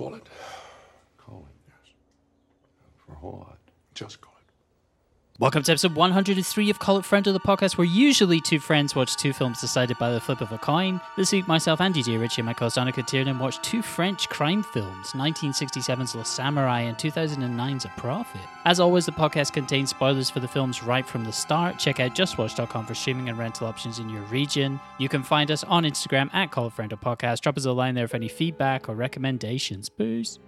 Call it. Call it, yes. For a whole lot. Just call it. Welcome to episode 103 of Call It Friend of the podcast, where usually two friends watch two films decided by the flip of a coin. This week, myself and DJ Richie and my co-host Annika Tiernan watched two French crime films, 1967's Le Samurai and 2009's A Prophet. As always, the podcast contains spoilers for the films right from the start. Check out justwatch.com for streaming and rental options in your region. You can find us on Instagram at Call It Friend of Podcast. Drop us a line there for any feedback or recommendations. Booze.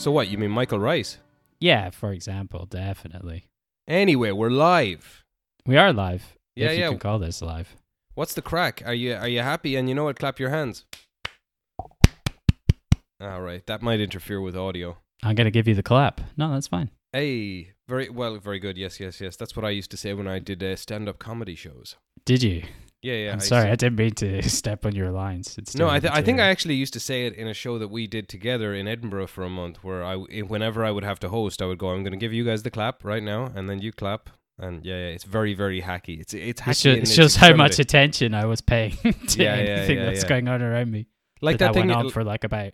So what? You mean Michael Rice? Yeah, for example, definitely. Anyway, we're live. We are live. Yeah, if you yeah. can call this live. What's the crack? Are you are you happy? And you know what? Clap your hands. All right, that might interfere with audio. I'm gonna give you the clap. No, that's fine. Hey, very well, very good. Yes, yes, yes. That's what I used to say when I did uh, stand-up comedy shows. Did you? Yeah, yeah. I'm I sorry, I didn't mean to step on your lines. It's no, I, th- I think I actually used to say it in a show that we did together in Edinburgh for a month, where I, whenever I would have to host, I would go, "I'm going to give you guys the clap right now, and then you clap." And yeah, yeah it's very, very hacky. It's it's hacky. It shows, it its shows how much attention I was paying to Yeah, anything yeah, that's going on around me. like that, that thing. went on for like about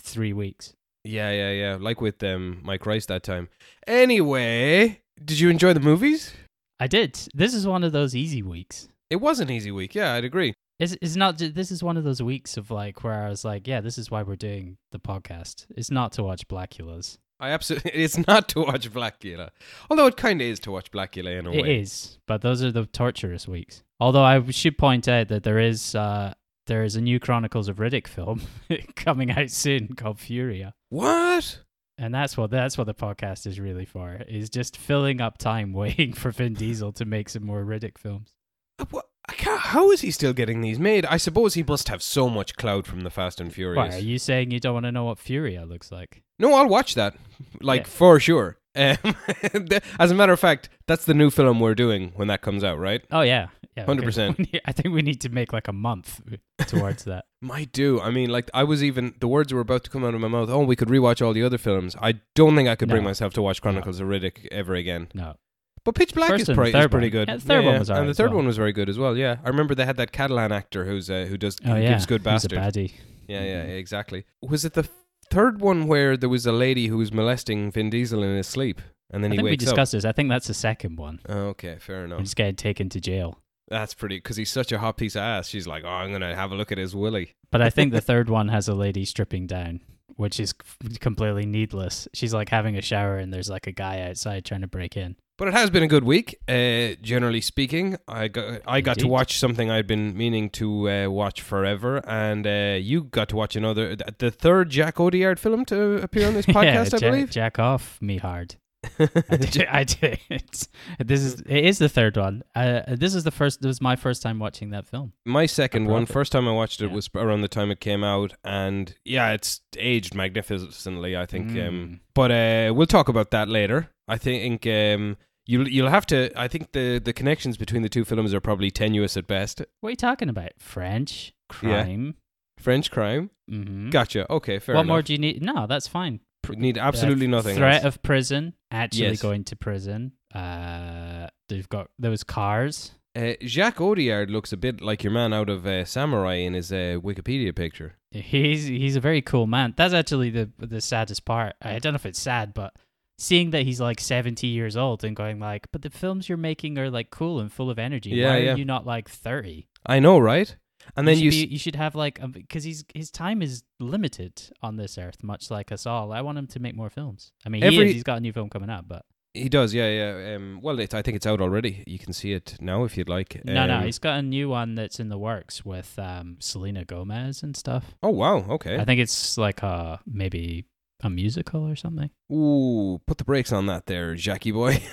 three weeks. Yeah, yeah, yeah. Like with um, Mike Rice that time. Anyway, did you enjoy the movies? I did. This is one of those easy weeks. It was an easy week. Yeah, I'd agree. It's, it's not. This is one of those weeks of like where I was like, yeah, this is why we're doing the podcast. It's not to watch Blackulas. I absolutely. It's not to watch Blackula, although it kind of is to watch Blackula in a It way. is, but those are the torturous weeks. Although I should point out that there is uh, there is a new Chronicles of Riddick film coming out soon called Furya, What? and that's what that's what the podcast is really for. Is just filling up time waiting for Vin Diesel to make some more Riddick films. Uh, What? I can't, how is he still getting these made? I suppose he must have so much clout from the Fast and Furious. Why are you saying you don't want to know what Furya looks like? No, I'll watch that. Like Yeah. for sure. Um, as a matter of fact, that's the new film we're doing when that comes out, right? Oh yeah, yeah, 100%. I think we need to make like a month towards that. Might do. I mean, like I was even the words were about to come out of my mouth. Oh, we could rewatch all the other films. I don't think I could bring myself to watch Chronicles of Riddick ever again. No, But Pitch Black First is, and is pretty good. Yeah, the third one was and the third well. one was very good as well. Yeah, I remember they had that Catalan actor who's uh, who does oh yeah, gives good He's a bastard. baddie. Yeah, yeah, exactly. Was it the third one where there was a lady who was molesting Vin Diesel in his sleep, and then I he think we wakes up? We discussed this. I think that's the second one. Oh, okay, fair enough. He's getting taken to jail. That's pretty because he's such a hot piece of ass. She's like, oh, I'm gonna have a look at his willy. But I think the third one has a lady stripping down, which is completely needless. She's like having a shower, and there's like a guy outside trying to break in. But it has been a good week, uh, generally speaking. I got I got to watch something I'd been meaning to uh, watch forever, and uh, you got to watch another, th- the third Jack Audiard film to appear on this yeah, podcast, I ja- believe. jack off me hard. I did. I did. This is it is the third one. Uh, this is the first. This was my first time watching that film. My second one, Prophet. first time I watched it Yeah. was around the time it came out, and yeah, it's aged magnificently, I think. Um, Mm. but uh, we'll talk about that later. I think um, you'll you'll have to. I think the the connections between the two films are probably tenuous at best. What are you talking about? French crime. French crime, Mm-hmm. gotcha. Okay, fair what enough. more do you need? No, that's fine. Need absolutely Uh, nothing. Threat else. of prison. Actually Yes. going to prison. Uh, they've got those cars. Uh, Jacques Audiard looks a bit like your man out of uh, Samurai in his uh, Wikipedia picture. He's he's a very cool man. That's actually the the saddest part. I don't know if it's sad, but seeing that he's like seventy years old and going like, but the films you're making are like cool and full of energy. Yeah, Why yeah. are you not like thirty? I know, right? And then you you, should, s- be, you should have like because he's his time is limited on this earth, much like us all. I want him to make more films. I mean, he Every- is. He's got a new film coming out, but he does, yeah, yeah. Um, well, it, I think it's out already. You can see it now if you'd like. no, no, Um, he's got a new one that's in the works with um, Selena Gomez and stuff. Oh wow, okay. I think it's like a maybe a musical or something. Ooh, put the brakes on that there, Jackie boy.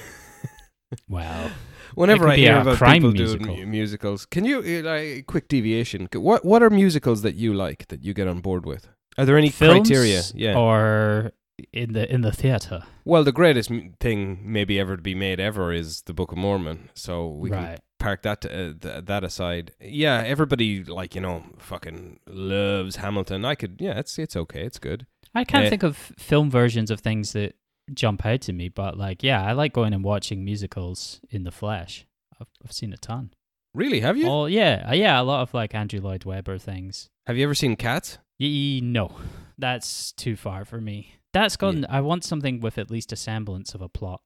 Wow. Whenever I hear about crime people musical. doing musicals, can you uh, like quick deviation? What what are musicals that you like that you get on board with? Are there any Films criteria? Yeah. Or in the in the theater. Well, the greatest m- thing maybe ever to be made ever is the Book of Mormon. So we can right. park that to, uh, th- that aside. Yeah, everybody like you know fucking loves Hamilton. I could yeah, it's it's okay, it's good. I can't think of film versions of things that jump out to me, but like, yeah, I like going and watching musicals in the flesh. I've, I've seen a ton. Really? Have you? Oh yeah, uh, yeah, a lot of like Andrew Lloyd Webber things. Have you ever seen Cats? Ye- no, that's too far for me. That's gone. I want something with at least a semblance of a plot.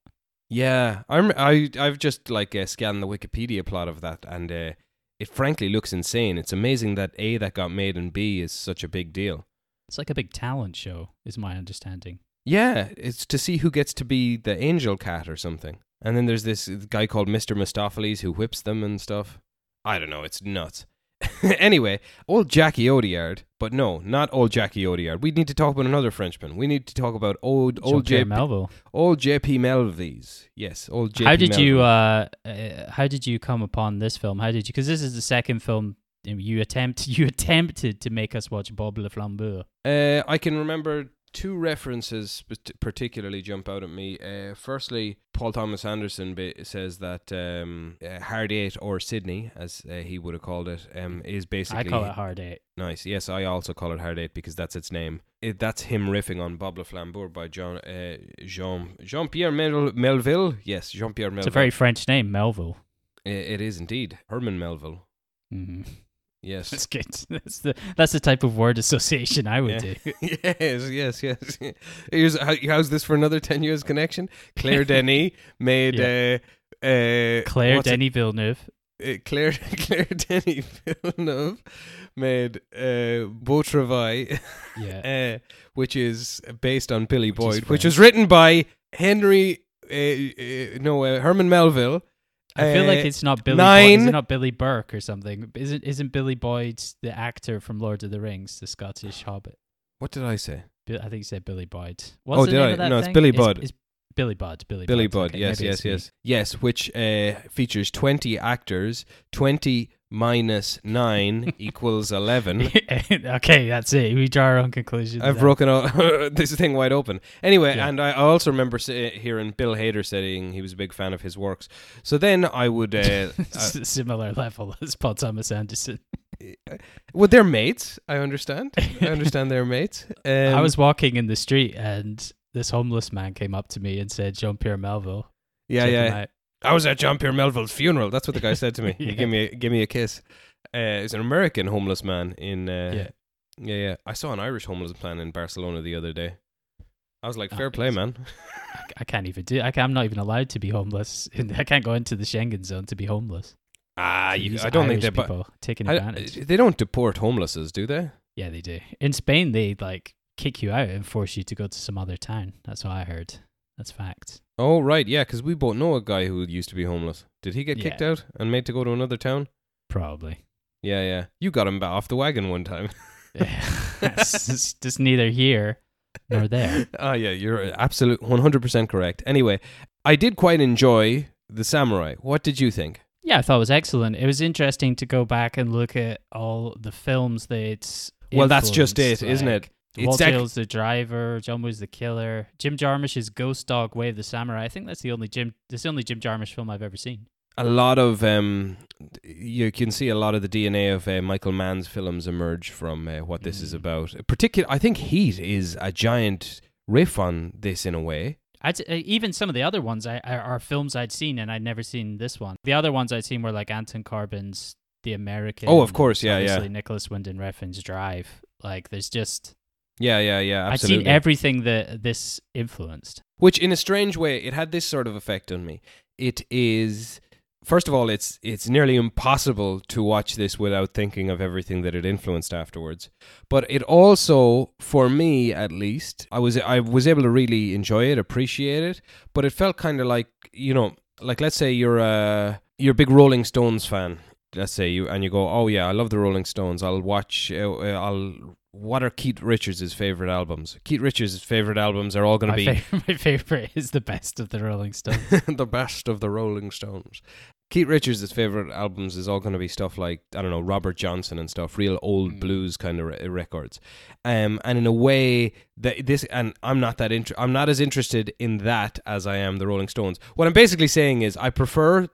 Yeah, I'm. I I've just like uh, scanned the Wikipedia plot of that, and uh, it frankly looks insane. It's amazing that a that got made and b is such a big deal. It's like a big talent show, is my understanding. Yeah, it's to see who gets to be the angel cat or something. And then there's this guy called Mr. Mistoffelees who whips them and stuff. I don't know, it's nuts. anyway, old Jackie Audiard, but no, not old Jackie Audiard. We need to talk about another Frenchman. We need to talk about old old Jean-Pierre JP, Melville. old JP Melvies. Yes, old JP. how did you uh, uh how did you come upon this film how did you because this is the second film you attempt you attempted to make us watch bob le flambeur Uh, I can remember two references particularly jump out at me. Uh, firstly, Paul Thomas Anderson ba- says that um, uh, Hard Eight or Sydney, as uh, he would have called it, um, is basically i call it hard eight nice. Yes, I also call it Hard Eight because that's its name. It, that's him riffing on Bob Le Flambeur by John uh, Jean Jean Pierre Mel- Melville. Yes, Jean Pierre Melville. it's a very french name melville I- it is indeed Herman Melville. hmm Yes. that's good that's the that's the type of word association i would Yeah. do yes, yes, yes. Here's how, how's this for another ten years connection? Claire Denny made uh, uh, claire what's it- denny villeneuve uh, Claire Claire Denis Villeneuve made uh, Beau Travail, yeah uh, which is based on Billy Which Boyd, which was written by Henry. Uh, uh, no, uh, Herman Melville. I feel like Uh, it's not Billy. nine- Boyd. Is it not Billy Burke or something? Isn't isn't Billy Boyd the actor from Lord of the Rings, the Scottish Hobbit? What did I say? I think you said Billy Boyd. Oh, What's the did I? No, it's? Billy It's- Budd. It's, Billy Budd. Billy, Billy Budd. Okay, yes, yes, yes. Yes, which uh, features 20 actors. 20 minus 9 equals 11. okay, that's it. We draw our own conclusions. I've then. broken all, this thing wide open. Anyway, Yeah. and I also remember hearing Bill Hader saying he was a big fan of his works. So then I would. Uh, similar level as Paul Thomas Anderson. well, they're mates. I understand. I understand they're mates. Um, I was walking in the street and this homeless man came up to me and said, "Jean Pierre Melville." Yeah, yeah. Out." I was at John Pierre Melville's funeral. That's what the guy said to me. Yeah. He gave me a, give me a kiss. Uh, he's an American homeless man in. Uh, Yeah. yeah, yeah. I saw an Irish homeless man in Barcelona the other day. I was like, Oh, fair play, man. I- can't even do. I I'm not even allowed to be homeless. I can't go into the Schengen zone to be homeless. Ah, you, I don't Irish think they. But people taking I- advantage. they don't deport homelesses, do they? yeah, they do. In Spain, they like kick you out and force you to go to some other town. That's what I heard. That's fact. Oh, right, yeah, because we both know a guy who used to be homeless. Did he get kicked Yeah. out and made to go to another town? Probably. Yeah, yeah. You got him ba- off the wagon one time. it's it's just neither here nor there. Ah, yeah, you're absolute 100% correct. Anyway, I did quite enjoy The Samurai. What did you think? Yeah, I thought it was excellent. It was interesting to go back and look at all the films that. Well, that's just it, isn't it? It's ac- Hill's the driver, John Woo's the killer, Jim Jarmusch's Ghost Dog, Way of the Samurai. I think that's the only Jim. That's the only Jim Jarmusch film I've ever seen. a lot of um you can see a lot of the DNA of uh, Michael Mann's films emerge from uh, what this is Mm. about. Particular, I think Heat is a giant riff on this in a way. I'd, uh, even some of the other ones I, are, are films I'd seen, and I'd never seen this one. The other ones I'd seen were like Anton Corbijn's The American. Oh, of course, yeah, yeah. Nicholas Winding Refn's Drive. Like, there's just Yeah, yeah, yeah, I'd seen everything that this influenced. Which, in a strange way, it had this sort of effect on me. It is, first of all, it's it's nearly impossible to watch this without thinking of everything that it influenced afterwards. But it also, for me at least, I was I was able to really enjoy it, appreciate it. But it felt kind of like you know, like let's say you're a you're a big Rolling Stones fan. Let's say you and you go, oh yeah, I love the Rolling Stones. I'll watch. Uh, I'll. What are Keith Richards' favorite albums? Keith Richards' favorite albums are all going to be favorite, my favorite is the best of the Rolling Stones. the best of the Rolling Stones. Keith Richards' favorite albums is all going to be stuff like I don't know Robert Johnson and stuff, real old Mm. blues kind of re- records. Um, and in a way that this, and I'm not that inter- I'm not as interested in that as I am the Rolling Stones. What I'm basically saying is I prefer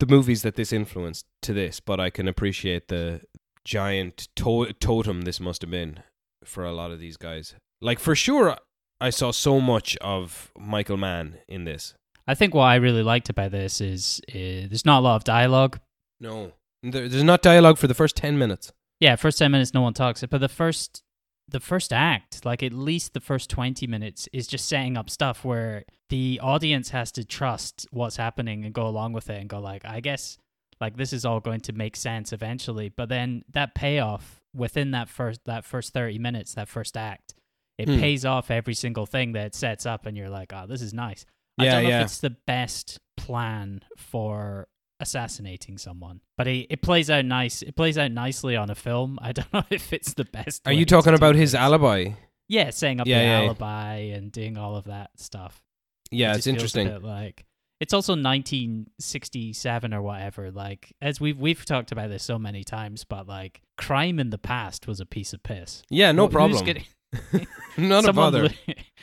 the movies that this influenced to this, but I can appreciate the giant to- totem this must have been for a lot of these guys. Like for sure, I saw so much of Michael Mann in this. I think what I really liked about this is, is there's not a lot of dialogue. No, there, there's not dialogue for the first ten minutes. Yeah, first ten minutes no one talks, but the first the first act, like at least the first twenty minutes, is just setting up stuff where the audience has to trust what's happening and go along with it and go like, I guess like this is all going to make sense eventually. But then that payoff within that first that first thirty minutes, that first act, it Hmm. pays off every single thing that it sets up, and you're like, oh, this is nice. I Yeah, don't know yeah. if it's the best plan for assassinating someone, but it, it plays out nice. It plays out nicely on a film. I don't know if it's the best. Are you talking about his alibi? Yeah, setting up Yeah, the yeah, alibi and doing all of that stuff. Yeah, It it's just feels a interesting. like it's also 1967 or whatever. Like as we've we've talked about this so many times, but like crime in the past was a piece of piss. Yeah, no Who's problem. getting- Not a bother.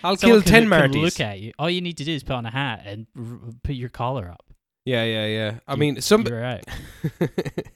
I'll kill ten can Martys. Look at you. All you need to do is put on a hat and r- put your collar up. Yeah, yeah, yeah. I You- mean, some. Right.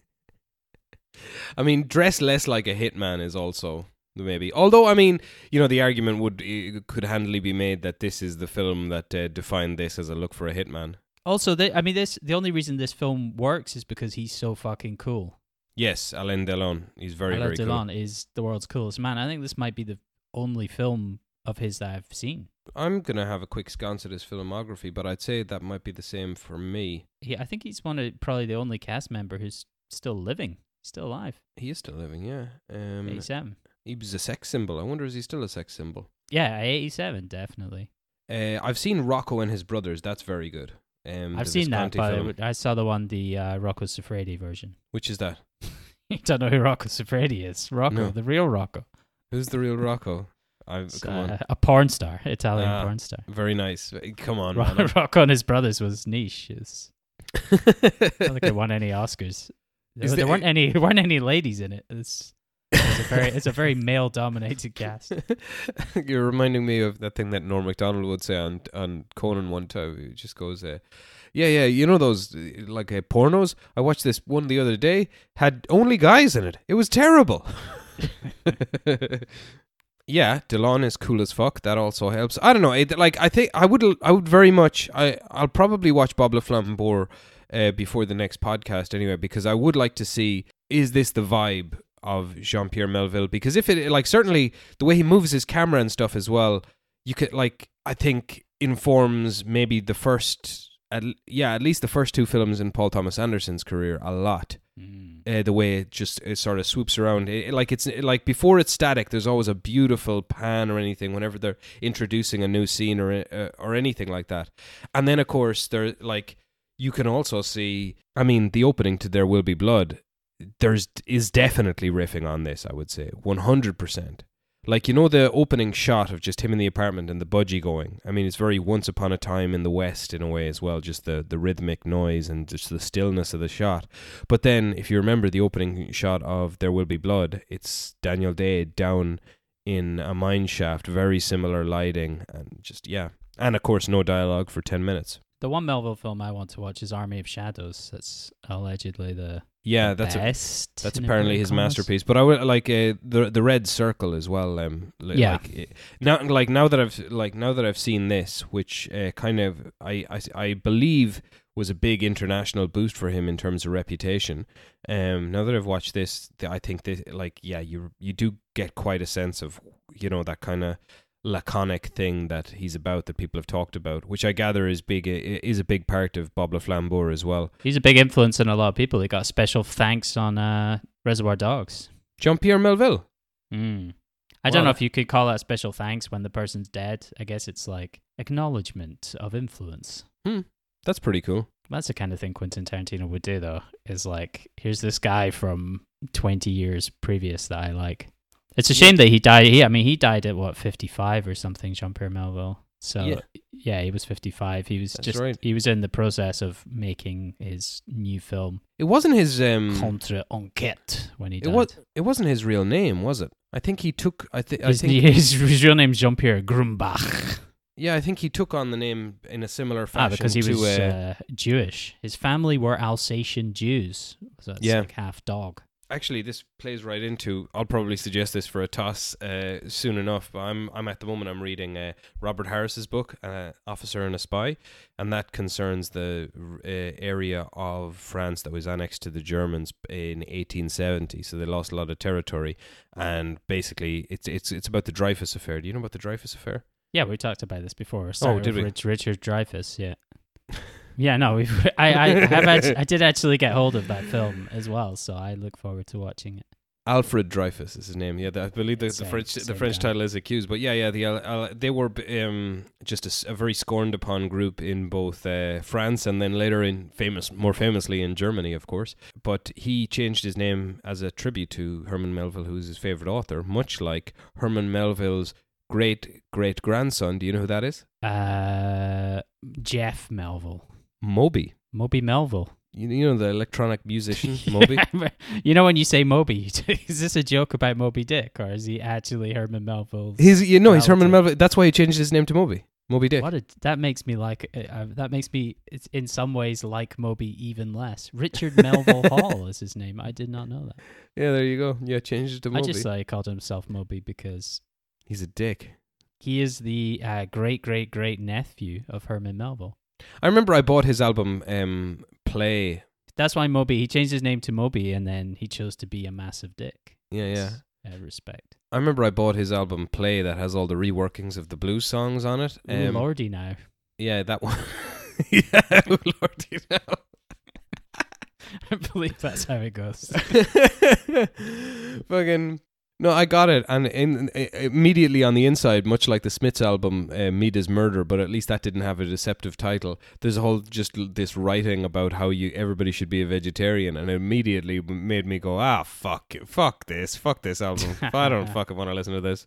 I mean, dress less like a hitman is also maybe. Although, I mean, you know, the argument would eh, could handily be made that this is the film that uh, defined this as a look for a hitman. Also, th- I mean, this the only reason this film works is because he's so fucking cool. Yes, Alain Delon. He's very, Alain very cool. Alain Delon is the world's coolest man. I think this might be the only film of his that I've seen. I'm gonna have a quick sconce at his filmography, but I'd say that might be the same for me. Yeah, I think he's one of probably the only cast member who's still living, still alive. He is still living, yeah. Um, 87. He was a sex symbol. I wonder is he still a sex symbol? Yeah, 87, definitely. Uh, I've seen Rocco and his brothers. That's very good. Um, I've seen that, Visconti but film. I saw the one, the uh, Rocco Siffredi version. Which is that? you don't know who Rocco Siffredi is. Rocco, No. the real Rocco. Who's the real Rocco? I come on. uh, a porn star, Italian Ah, porn star. Very nice. Come on, Ro- man. Rocco and his brothers was niche. It's, I don't think it won any Oscars. There, Is there the- weren't any there weren't any ladies in it. It's, it's a very it's a very male dominated cast. You're reminding me of that thing that Norm Macdonald would say on on Conan one time. He just goes, "Yeah, yeah, you know those like uh, pornos. I watched this one the other day. Had only guys in it. It was terrible." yeah, Delon is cool as fuck. That also helps. I don't know. It, like I think I would I would very much I I'll probably watch Bob Le Flambeur uh, before the next podcast anyway because I would like to see is this the vibe of Jean Pierre Melville because if it like certainly the way he moves his camera and stuff as well you could like I think informs maybe the first at, yeah at least the first two films in Paul Thomas Anderson's career a lot. Mm. uh, the way it just it sort of swoops around. It, it- like it's like before it's static there's always a beautiful pan or anything whenever they're introducing a new scene or uh, or anything like that. And then of course there like you can also see i mean the opening to there will be blood there's is definitely riffing on this i would say 100% like you know the opening shot of just him in the apartment and the budgie going i mean it's very once upon a time in the west in a way as well just the the rhythmic noise and just the stillness of the shot but then, if you remember the opening shot of There Will Be Blood, it's Daniel Day down in a mine shaft, very similar lighting, and just, yeah. And of course, no dialogue for 10 minutes. The one Melville film I want to watch is Army of Shadows. That's allegedly the Yeah, that's a, that's apparently his masterpiece. But I would like uh, the the Red Circle as well. Um, li- Yeah. Like, eh, now, like now that I've like now that I've seen this, which uh, kind of I, I I believe was a big international boost for him in terms of reputation. Um, now that I've watched this, th- I think this like yeah, you you do get quite a sense of you know that kind of laconic thing that he's about that people have talked about, which I gather is big is a big part of Bob Le Flambeur as well. He's a big influence on a lot of people. He got special thanks on uh, Reservoir Dogs. Jean Pierre Melville. Mm. I don't know if you could call that special thanks when the person's dead. I guess it's like acknowledgement of influence. Hmm. That's pretty cool. That's the kind of thing Quentin Tarantino would do, though. Is like, here's this guy from 20 years previous that I like. It's a shame that he died. He, I mean, he died at what 55 or something. Jean Pierre Melville. So Yeah. yeah. he was 55. He was That's just right. he was in the process of making his new film It wasn't his um. Contre Enquête when he It died. was. It wasn't his real name, was it? I think he took. I think. I his, think. his, his real name's Jean Pierre Grumbach. Yeah, I think he took on the name in a similar Ah, fashion because he to. was uh, uh, Jewish. His family were Alsatian Jews, so it's Yeah. like half dog. Actually this plays right into. I'll probably suggest this for a toss uh, soon enough. But I'm I'm at the moment I'm reading uh, Robert Harris's book, uh, Officer and a Spy, and that concerns the uh, area of France that was annexed to the Germans in 1870. So they lost a lot of territory, and basically it's it's it's about the Dreyfus affair. Do you know about the Dreyfus affair? Yeah, we talked about this before. Started Oh, did we? Rich, Richard Dreyfuss, yeah. Yeah, no, we've, I, I have actually, I did actually get hold of that film as well, so I look forward to watching it. Alfred Dreyfus is his name. Yeah, the, I believe the, French the French guy. title is accused, but yeah, yeah, the uh, uh, they were um, just a very scorned upon group in both uh, France and then later in famous, more famously in Germany, of course. But he changed his name as a tribute to Herman Melville, who's his favorite author, much like Herman Melville's great great grandson. Do you know who that is? Uh, Jeff Melville. Moby. Moby Melville. You, you know the electronic musician Moby. you know when you say Moby, is this a joke about Moby Dick, or is he actually Herman Melville's? He's you know he's Herman? Melville. That's why he changed his name to Moby. Moby Dick. What a, that makes me like. Uh, uh, that makes me, it's in some ways, like Moby even less. Richard Melville Hall is his name. I did not know that. Yeah, there you go. Yeah, changed it to I Moby. just thought he called himself Moby because He's a dick. he is the uh, great, great, great nephew of Herman Melville. I remember I bought his album um, Play. That's why Moby. He changed his name to Moby, and then he chose to be a massive dick. Yeah, yeah. Uh, respect. I remember I bought his album Play that has all the reworkings of the blues songs on it. Ooh, Um, lordy now. Yeah, that one. yeah, oh, lordy now. I believe that's how it goes. Fucking no, I got it, and in, immediately on the inside, much like the Smiths album uh, "Meat Is Murder," but at least that didn't have a deceptive title. There's a whole just this writing about how you everybody should be a vegetarian, and it immediately made me go, ah, fuck, it, fuck this, fuck this album. I don't fucking want to listen to this.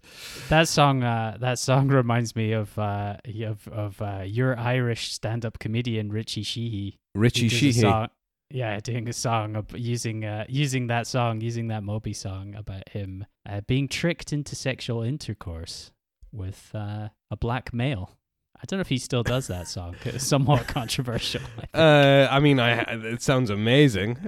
That song, uh, that song reminds me of uh, of of uh, your Irish stand-up comedian Richie Sheehy. Richie Sheehy. Yeah, doing a song using uh, using that song, using that Moby song about him uh, being tricked into sexual intercourse with uh, a black male. I don't know if he still does that song. It's somewhat controversial. I. Uh, I mean, I it sounds amazing.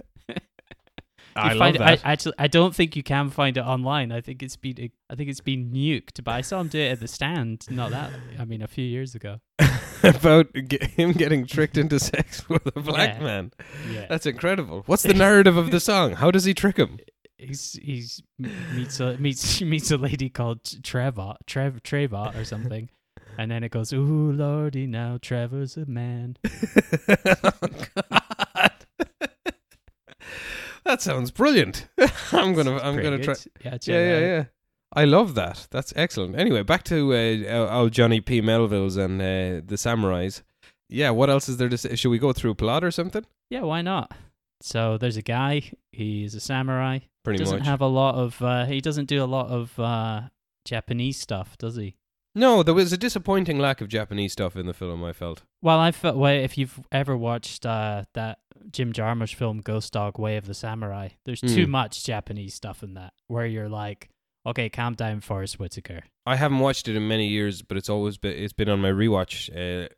I love it- that. I, actually, I don't think you can find it online. I think it's been, I think it's been nuked. But I saw him do it at the stand. Not that, I mean, a few years ago. about ge- him getting tricked into sex with a black Yeah. man. Yeah, That's incredible. What's the narrative of the song? How does he trick him? he's he's meets a meets meets a lady called Trevor Trev Trevor or something, and then it goes, "Ooh lordy, now Trevor's a man." oh, God. That sounds brilliant. I'm gonna, I'm gonna try. Yeah, Yeah, yeah, yeah. I love that. That's excellent. Anyway, back to uh, old Johnny P. Melville's and uh, the Samurais. Yeah, what else is there to say? Should we go through a plot or something? Yeah, why not? So there's a guy. He's a samurai. Pretty doesn't much. have a lot of. Uh, he doesn't do a lot of uh, Japanese stuff, does he? no, there was a disappointing lack of Japanese stuff in the film. I felt. Well, I felt. Well, if you've ever watched uh, that Jim Jarmusch film Ghost Dog: Way of the Samurai, there's too Mm. much Japanese stuff in that. Where you're like, okay, calm down, Forest Whitaker. I haven't watched it in many years, but it's always been it's been on my rewatch, uh,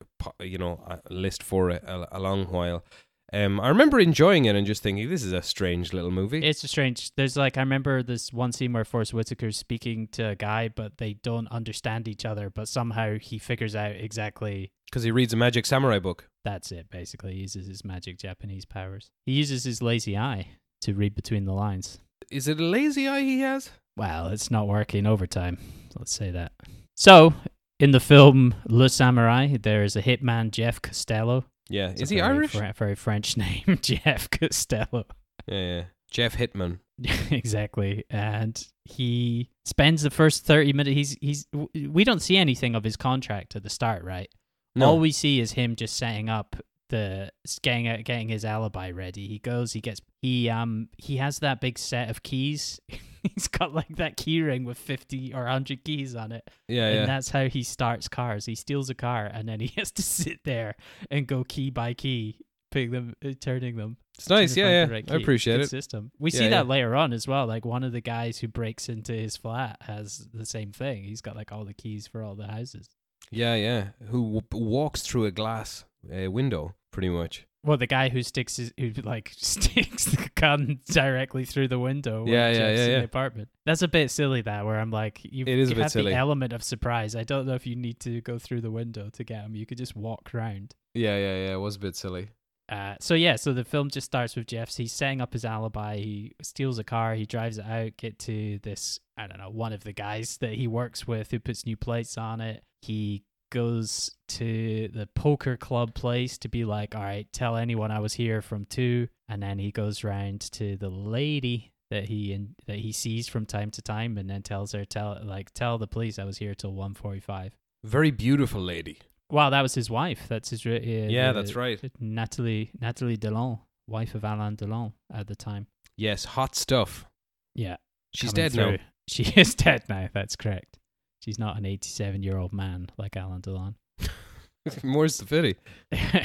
you know, uh, list for a, a, a long while. Um, I remember enjoying it and just thinking this is a strange little movie. It's a strange. There's like I remember this one scene where Forest Whitaker's speaking to a guy, but they don't understand each other. But somehow he figures out exactly Because he reads a Magic Samurai book. that's it. Basically, he uses his magic Japanese powers. He uses his lazy eye to read between the lines. Is it a lazy eye he has? Well, it's not working overtime. Let's say that. So, in the film Le Samurai, there is a hitman, Jeff Costello. Yeah. It's is a he very Irish? Fr- very French name, Jeff Costello. yeah, yeah. Jeff Hitman. exactly. And he spends the first 30 minutes he's he's w- we don't see anything of his contract at the start, right? No. All we see is him just setting up the getting getting his alibi ready. He goes, he gets he um he has that big set of keys. He's got like that key ring with 50 or 100 keys on it. yeah, And yeah. that's how he starts cars. He steals a car and then he has to sit there and go key by key, pick them, uh, turning them. It's nice. Yeah, yeah. right I appreciate Good it. System. We Yeah, see yeah. that later on as well. Like one of the guys who breaks into his flat has the same thing. He's got like all the keys for all the houses. Yeah, yeah. Who w- walks through a glass uh, window, pretty much. Well, the guy who sticks his, who like sticks the gun directly through the window. Yeah, yeah, yeah, in yeah. the apartment. That's a bit silly. That where I'm like, you, It is a bit have silly. the element of surprise. I don't know if you need to go through the window to get him. You could just walk around. Yeah, yeah, yeah. It was a bit silly. Uh, so yeah, so the film just starts with Jeff's. He's setting up his alibi. He steals a car. He drives it out. Get to this. I don't know. One of the guys that he works with who puts new plates on it. He goes to the poker club place to be like, all right, tell anyone I was here from two. And then he goes round to the lady that he in, that he sees from time to time, and then tells her, tell like tell the police I was here till one forty five. Very beautiful lady. Wow, that was his wife. That's his. Uh, Yeah, that's right. Nathalie Nathalie Delon, wife of Alain Delon at the time. Yes, hot stuff. Yeah, She's dead now. She is dead now. That's correct. She's not an 87 year old man like Alain Delon. More's the pity.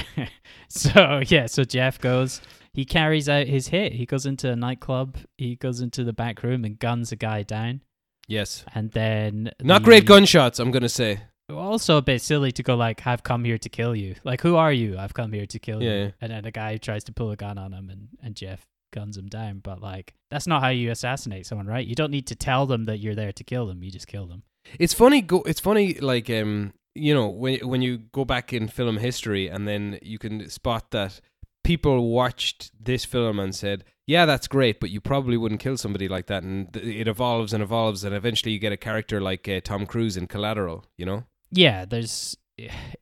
so yeah, so Jeff goes. He carries out his hit. He goes into a nightclub. He goes into the back room and guns a guy down. Yes. And then Not the- great gunshots, I'm gonna say. Also a bit silly to go like, "I've come here to kill you." Like, who are you? I've come here to kill Yeah, you. yeah. And then the guy tries to pull a gun on him, and and Jeff guns him down. But like, that's not how you assassinate someone, right? You don't need to tell them that you're there to kill them. You just kill them. It's funny. Go. It's funny. Like um, you know, when when you go back in film history, and then you can spot that people watched this film and said, "Yeah, that's great," but you probably wouldn't kill somebody like that, and th- it evolves and evolves, and eventually you get a character like uh, Tom Cruise in Collateral. You know. Yeah, there's.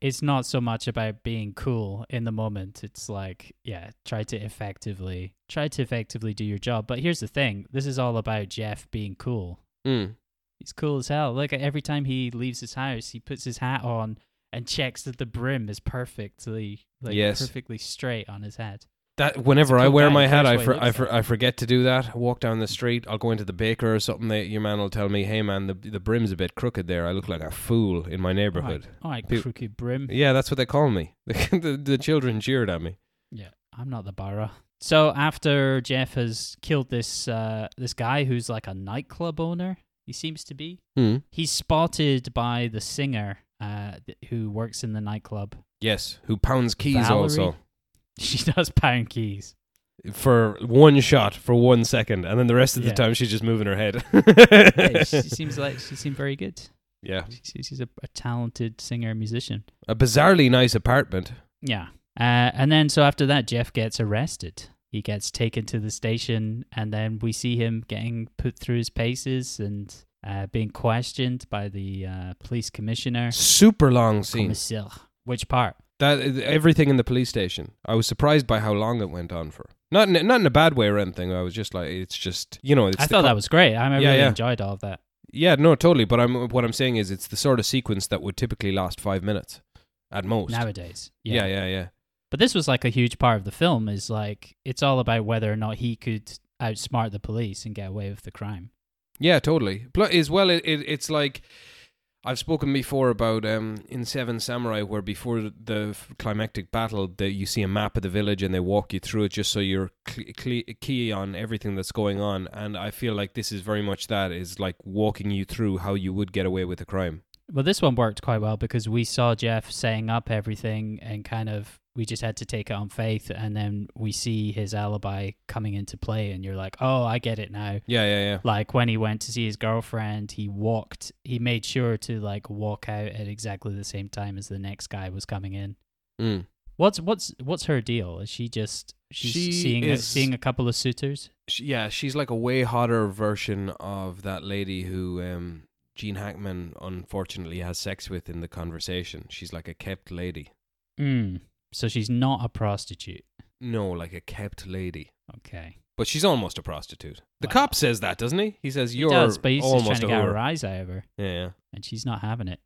It's not so much about being cool in the moment. It's like, yeah, try to effectively try to effectively do your job. But here's the thing: this is all about Jeff being cool. Mm. He's cool as hell. Like every time he leaves his house, he puts his hat on and checks that the brim is perfectly, like Yes. perfectly straight on his head. That whenever a I cool wear my hat, I for, I, for, I forget to do that. Walk down the street, I'll go into the baker or something. That your man will tell me, "Hey man, the the brim's a bit crooked there. I look like a fool in my neighborhood." All right, Pe- crooked brim. Yeah, that's what they call me. the, the children jeered at me. Yeah, I'm not the barra. So after Jeff has killed this uh, this guy who's like a nightclub owner, he seems to be. Hmm. He's spotted by the singer uh, th- who works in the nightclub. Yes, who pounds keys Valerie? also She does pound keys. for one shot for one second, and then the rest of the Yeah. time she's just moving her head. Hey, she seems like she seemed very good. yeah, She- She's a, a talented singer musician. a bizarrely nice apartment. Yeah. Uh, and then so after that, Jeff gets arrested. He gets taken to the station, and then we see him getting put through his paces and uh, being questioned by the uh, police commissioner. Super long scene. Commissaire. Which part? That everything in the police station. I was surprised by how long it went on for. Not in, not in a bad way or anything. I was just like, it's just you know. It's I thought that was great. I really Yeah, yeah. enjoyed all of that. Yeah, no, totally. But I'm what I'm saying is, it's the sort of sequence that would typically last five minutes at most. Nowadays. Yeah, yeah, yeah, yeah. But this was like a huge part of the film is like it's all about whether or not he could outsmart the police and get away with the crime. Yeah, totally. Plus, as well, it, it it's like I've spoken before about um, in Seven Samurai, where before the climactic battle, that you see a map of the village and they walk you through it just so you're cl- cl- key on everything that's going on. And I feel like this is very much that is like walking you through how you would get away with a crime. Well, this one worked quite well because we saw Jeff saying up everything and kind of we just had to take it on faith. And then we see his alibi coming into play, and you're like, oh, I get it now. Yeah, yeah, yeah. Like when he went to see his girlfriend, he walked, he made sure to like walk out at exactly the same time as the next guy was coming in. Mm. What's what's what's her deal? Is she just she's She seeing a, seeing a couple of suitors? She, yeah, she's like a way hotter version of that lady who um, Gene Hackman unfortunately has sex with in the conversation. She's like a kept lady. Mm. So she's not a prostitute. No, like a kept lady. Okay. But she's almost a prostitute. The Wow. cop says that, doesn't he? He says you're does, but he's just almost trying to a get whore. rise out of her. Yeah, yeah. and she's not having it.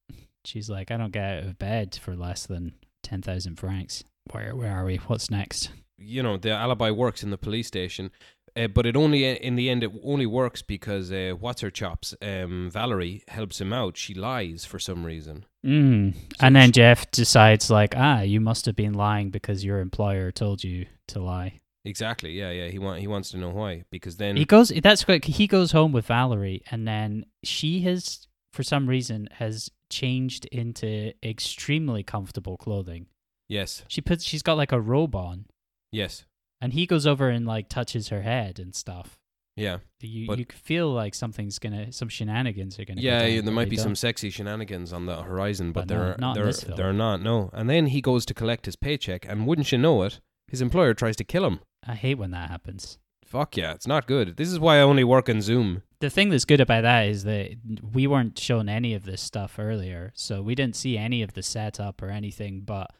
She's like, I don't get out of bed for less than ten thousand francs. Where where are we? What's next? You know, the alibi works in the police station, uh, but it only in the end it only works because uh, what's her chops? Um, Valerie helps him out. She lies for some reason. Mm. And then Jeff decides, like, ah, you must have been lying because your employer told you to lie. Exactly. Yeah, yeah. He want he wants to know why because then He goes. That's quick. He goes home with Valerie, and then she has, for some reason, has changed into extremely comfortable clothing. yes, She puts. She's got like a robe on, Yes. And he goes over and like touches her head and stuff. Yeah. You But- you feel like something's gonna some shenanigans are gonna. go Yeah, down, yeah, there might be don't. some sexy shenanigans on the horizon, but, But there no, are there, film. there are not. No, and then he goes to collect his paycheck, and wouldn't you know it, his employer tries to kill him. I hate when that happens. Fuck yeah, it's not good. This is why I only work in Zoom. The thing that's good about that is that we weren't shown any of this stuff earlier, so we didn't see any of the setup or anything. But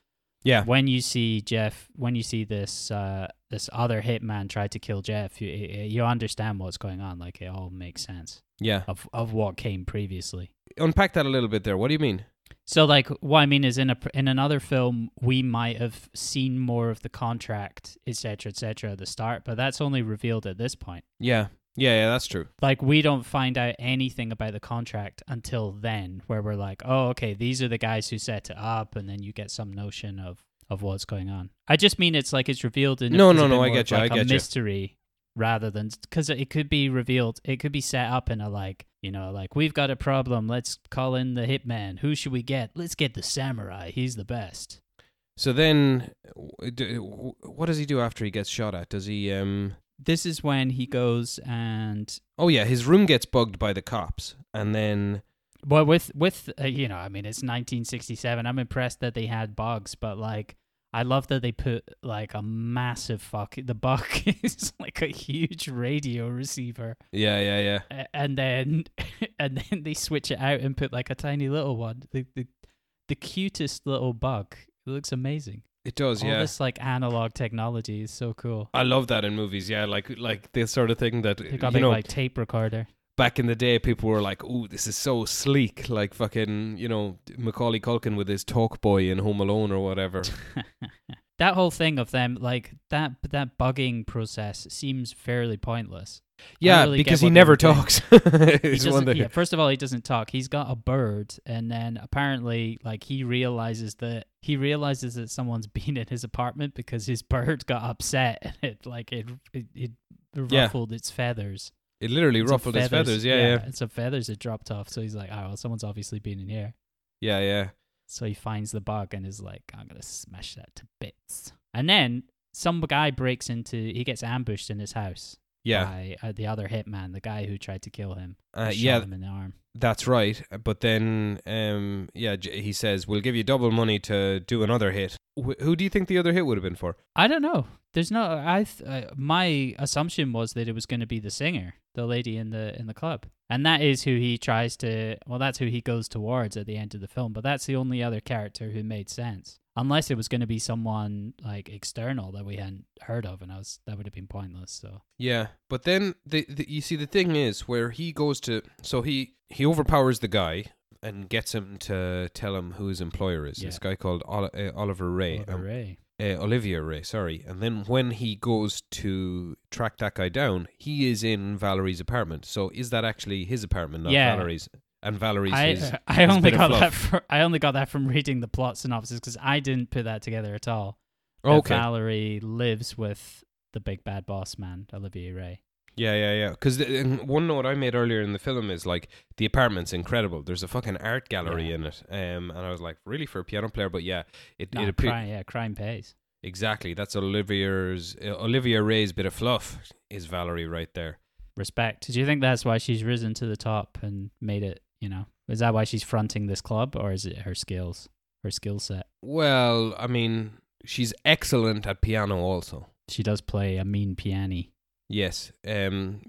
Yeah, when you see Jeff, when you see this uh, this other hitman try to kill Jeff, you you understand what's going on. Like it all makes sense yeah. of of what came previously. Unpack that a little bit there. What do you mean? So, like, what I mean is, in a in another film, we might have seen more of the contract, etc., etc., at the start, but that's only revealed at this point. Yeah, yeah, yeah. That's true. Like, we don't find out anything about the contract until then, where we're like, oh, okay, these are the guys who set it up, and then you get some notion of of what's going on. I just mean it's like it's revealed in No, no, no, I get you, I like a get you. mystery rather than because it could be revealed. It could be set up in a like you know like we've got a problem. Let's call in the hitman. Who should we get? Let's get the samurai. He's the best. So then, w- d- w- what does he do after he gets shot at? Does he? um This is when he goes and Oh yeah, his room gets bugged by the cops, and then well with with uh, you know I mean it's 1967. I'm impressed that they had bugs, but like. I love that they put like a massive fuck. The bug is like a huge radio receiver, yeah, yeah, yeah. And then and then they switch it out and put like a tiny little one. The the, the cutest little bug. It looks amazing. It does. Yeah. All yeah. this like analog technology is so cool. I love that in movies. Yeah, like like this sort of thing that They got you big know like tape recorder. back in the day, people were like, "Ooh, this is so sleek," like fucking you know Macaulay Culkin with his talk boy in Home Alone or whatever. that whole thing of them like that that bugging process seems fairly pointless. Yeah, really because he never talks. He yeah, first of all, he doesn't talk. He's got a bird, and then apparently, like he realizes that he realizes that someone's been in his apartment because his bird got upset and it like it it, it Yeah. ruffled its feathers. It literally Some ruffled its feathers. Yeah, yeah, And some feathers had dropped off, so he's like, "Oh, well, someone's obviously been in here." yeah, yeah. So he finds the bug and is like, I'm gonna smash that to bits. And then some guy breaks into he gets ambushed in his house Yeah, by uh, the other hitman, the guy who tried to kill him. uh, shot yeah, him in the arm. that's right. But then, um, yeah, he says, "We'll give you double money to do another hit." Wh- who do you think the other hit would have been for? I don't know. There's no. I th- uh, my assumption was that it was going to be the singer, the lady in the in the club, and that is who he tries to. Well, that's who he goes towards at the end of the film. But that's the only other character who made sense, unless it was going to be someone like external that we hadn't heard of, and I was that would have been pointless. So Yeah, but then the, the you see the thing is where he goes to so he he overpowers the guy and gets him to tell him who his employer is. This guy called Oli- uh, Oliver Ray, Oliver um, Ray. uh, Olivia Ray, sorry. And then when he goes to track that guy down, he is in Valerie's apartment. So is that actually his apartment, not Yeah. Valerie's? And Valerie's I his. I only got that. From, I only got that from reading the plot synopsis because I didn't put that together at all. that Okay. Valerie lives with the big bad boss man, Olivier Ray. Yeah, yeah, yeah. Because one note I made earlier in the film is like the apartment's incredible. There's a fucking art gallery Yeah. in it, um, and I was like, really for a piano player? But yeah, it it appears crime, yeah, crime pays. exactly. That's Olivia's uh, Olivia Ray's bit of fluff is Valerie right there. Respect. Do you think that's why she's risen to the top and made it? You know, is that why she's fronting this club, or is it her skills, her skill set? Well, I mean, she's excellent at piano also. She does play a mean piano. Yes, um,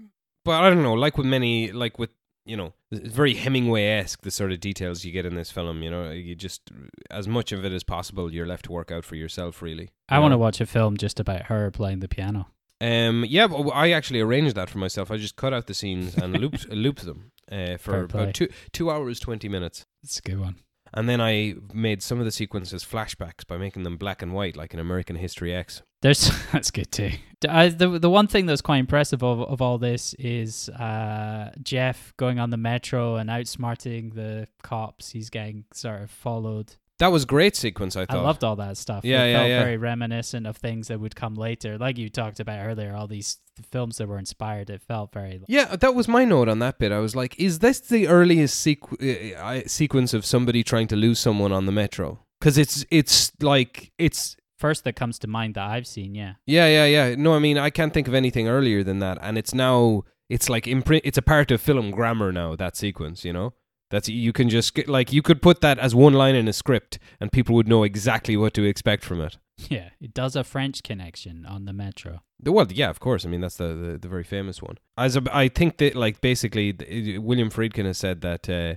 but I don't know. Like with many, like with you know, it's very Hemingway esque. The sort of details you get in this film. You know, you just as much of it as possible. You're left to work out for yourself, really. I want to watch a film just about her playing the piano. Um, yeah, but I actually arranged that for myself. I just cut out the scenes and looped looped them uh, for about two two hours twenty minutes, It's a good one. and then I made some of the sequences flashbacks by making them black and white, like in American History X. There's that's good too. I, the the one thing that's quite impressive of of all this is uh, Jeff going on the metro and outsmarting the cops. He's getting sort of followed. That was great sequence. I thought I loved all that stuff. Yeah, it yeah, felt yeah. very reminiscent of things that would come later, like you talked about earlier. All these films that were inspired. It felt very. Yeah, that was my note on that bit. I was like, "Is this the earliest sequ- uh, sequence of somebody trying to lose someone on the metro?" Because it's it's like it's first that comes to mind that I've seen. Yeah. Yeah, yeah, yeah. No, I mean, I can't think of anything earlier than that, and it's now it's like imprint. It's a part of film grammar now. That sequence, you know, that's you can just get- like you could put that as one line in a script, and people would know exactly what to expect from it. Yeah. It does a French connection on the metro. The- Well, yeah, of course. I mean, that's the, the, the very famous one. As a, I think that, like, basically, William Friedkin has said that, uh,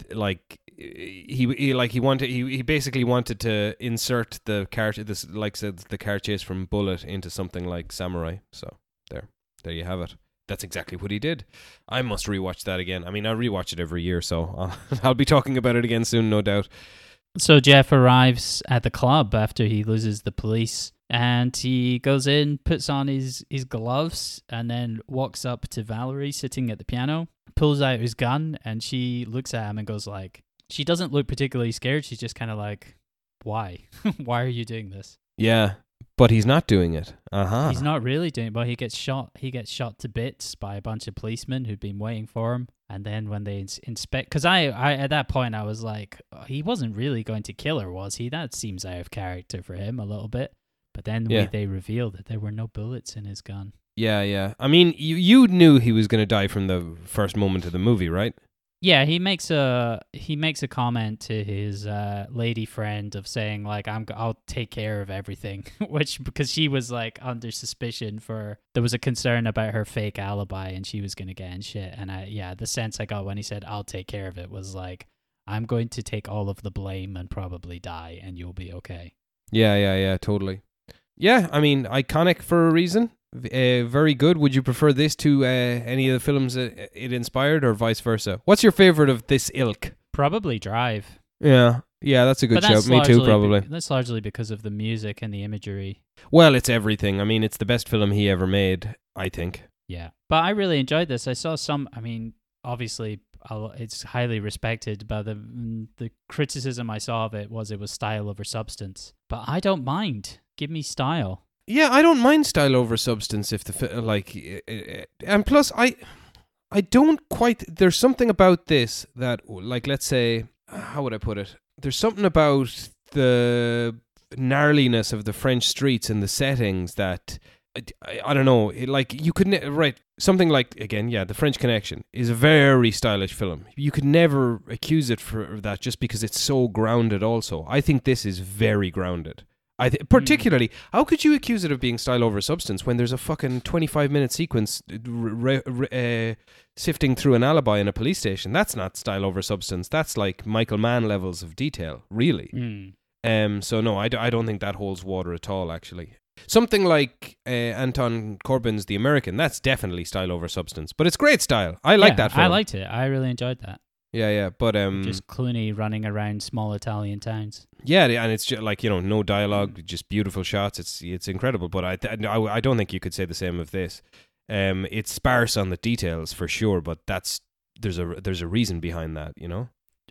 th- like, he, he like he wanted he, he basically wanted to insert the car this like said the car chase from Bullitt into something like Samurai. So there, there you have it. That's exactly what he did. I must rewatch that again. I mean, I rewatch it every year, so I'll, I'll be talking about it again soon, no doubt. So Jeff arrives at the club after he loses the police and he goes in, puts on his, his gloves, and then walks up to Valerie sitting at the piano, pulls out his gun, and she looks at him and goes like she doesn't look particularly scared, she's just kinda like, Why? Why are you doing this? Yeah, but he's not doing it. Uh huh. He's not really doing it, but he gets shot he gets shot to bits by a bunch of policemen who'd been waiting for him. And then when they ins- inspect, because I, I at that point I was like, "Oh, he wasn't really going to kill her, was he? That seems out of character for him a little bit. But then we, they reveal that there were no bullets in his gun. Yeah, yeah. I mean, you you knew he was going to die from the first moment of the movie, right? Yeah, he makes a he makes a comment to his uh, lady friend of saying like I'm I'll take care of everything, which because she was like under suspicion for there was a concern about her fake alibi and she was gonna get in shit. And I yeah, the sense I got when he said I'll take care of it was like I'm going to take all of the blame and probably die, and you'll be okay. Yeah, yeah, yeah, totally. Yeah, I mean, iconic for a reason. Uh, very good. Would you prefer this to uh, any of the films that it inspired, or vice versa? What's your favorite of this ilk? Probably Drive. Yeah, yeah, that's a good show. Me too, largely be- probably. that's largely because of the music and the imagery. Well, it's everything. I mean, it's the best film he ever made. I think. Yeah, but I really enjoyed this. I saw some. I mean, obviously, it's highly respected, but the mm, the criticism I saw of it was it was style over substance. But I don't mind. Give me style. Yeah, I don't mind style over substance if the like, and plus I, I don't quite. There's something about this that, like, let's say, how would I put it? There's something about the gnarliness of the French streets and the settings that. I, I, I don't know. It, like you could ne- right something like again, yeah, the French Connection is a very stylish film. You could never accuse it for that just because it's so grounded. Also, I think this is very grounded. I th- particularly, how could you accuse it of being style over substance when there's a fucking 25 minute sequence uh, re- re- uh, sifting through an alibi in a police station? That's not style over substance. That's like Michael Mann levels of detail, really. Mm. Um, so no, I, d- I don't think that holds water at all. Actually, something like uh, Anton Corbijn's The American, that's definitely style over substance, but it's great style. I like Yeah, that film. I liked it. I really enjoyed that. Yeah, yeah, but um, Just Clooney running around small Italian towns. Yeah, and it's just like you know, no dialogue, just beautiful shots. It's it's incredible. But I th- I I don't think you could say the same of this. Um, it's sparse on the details for sure, but that's there's a there's a reason behind that. You know.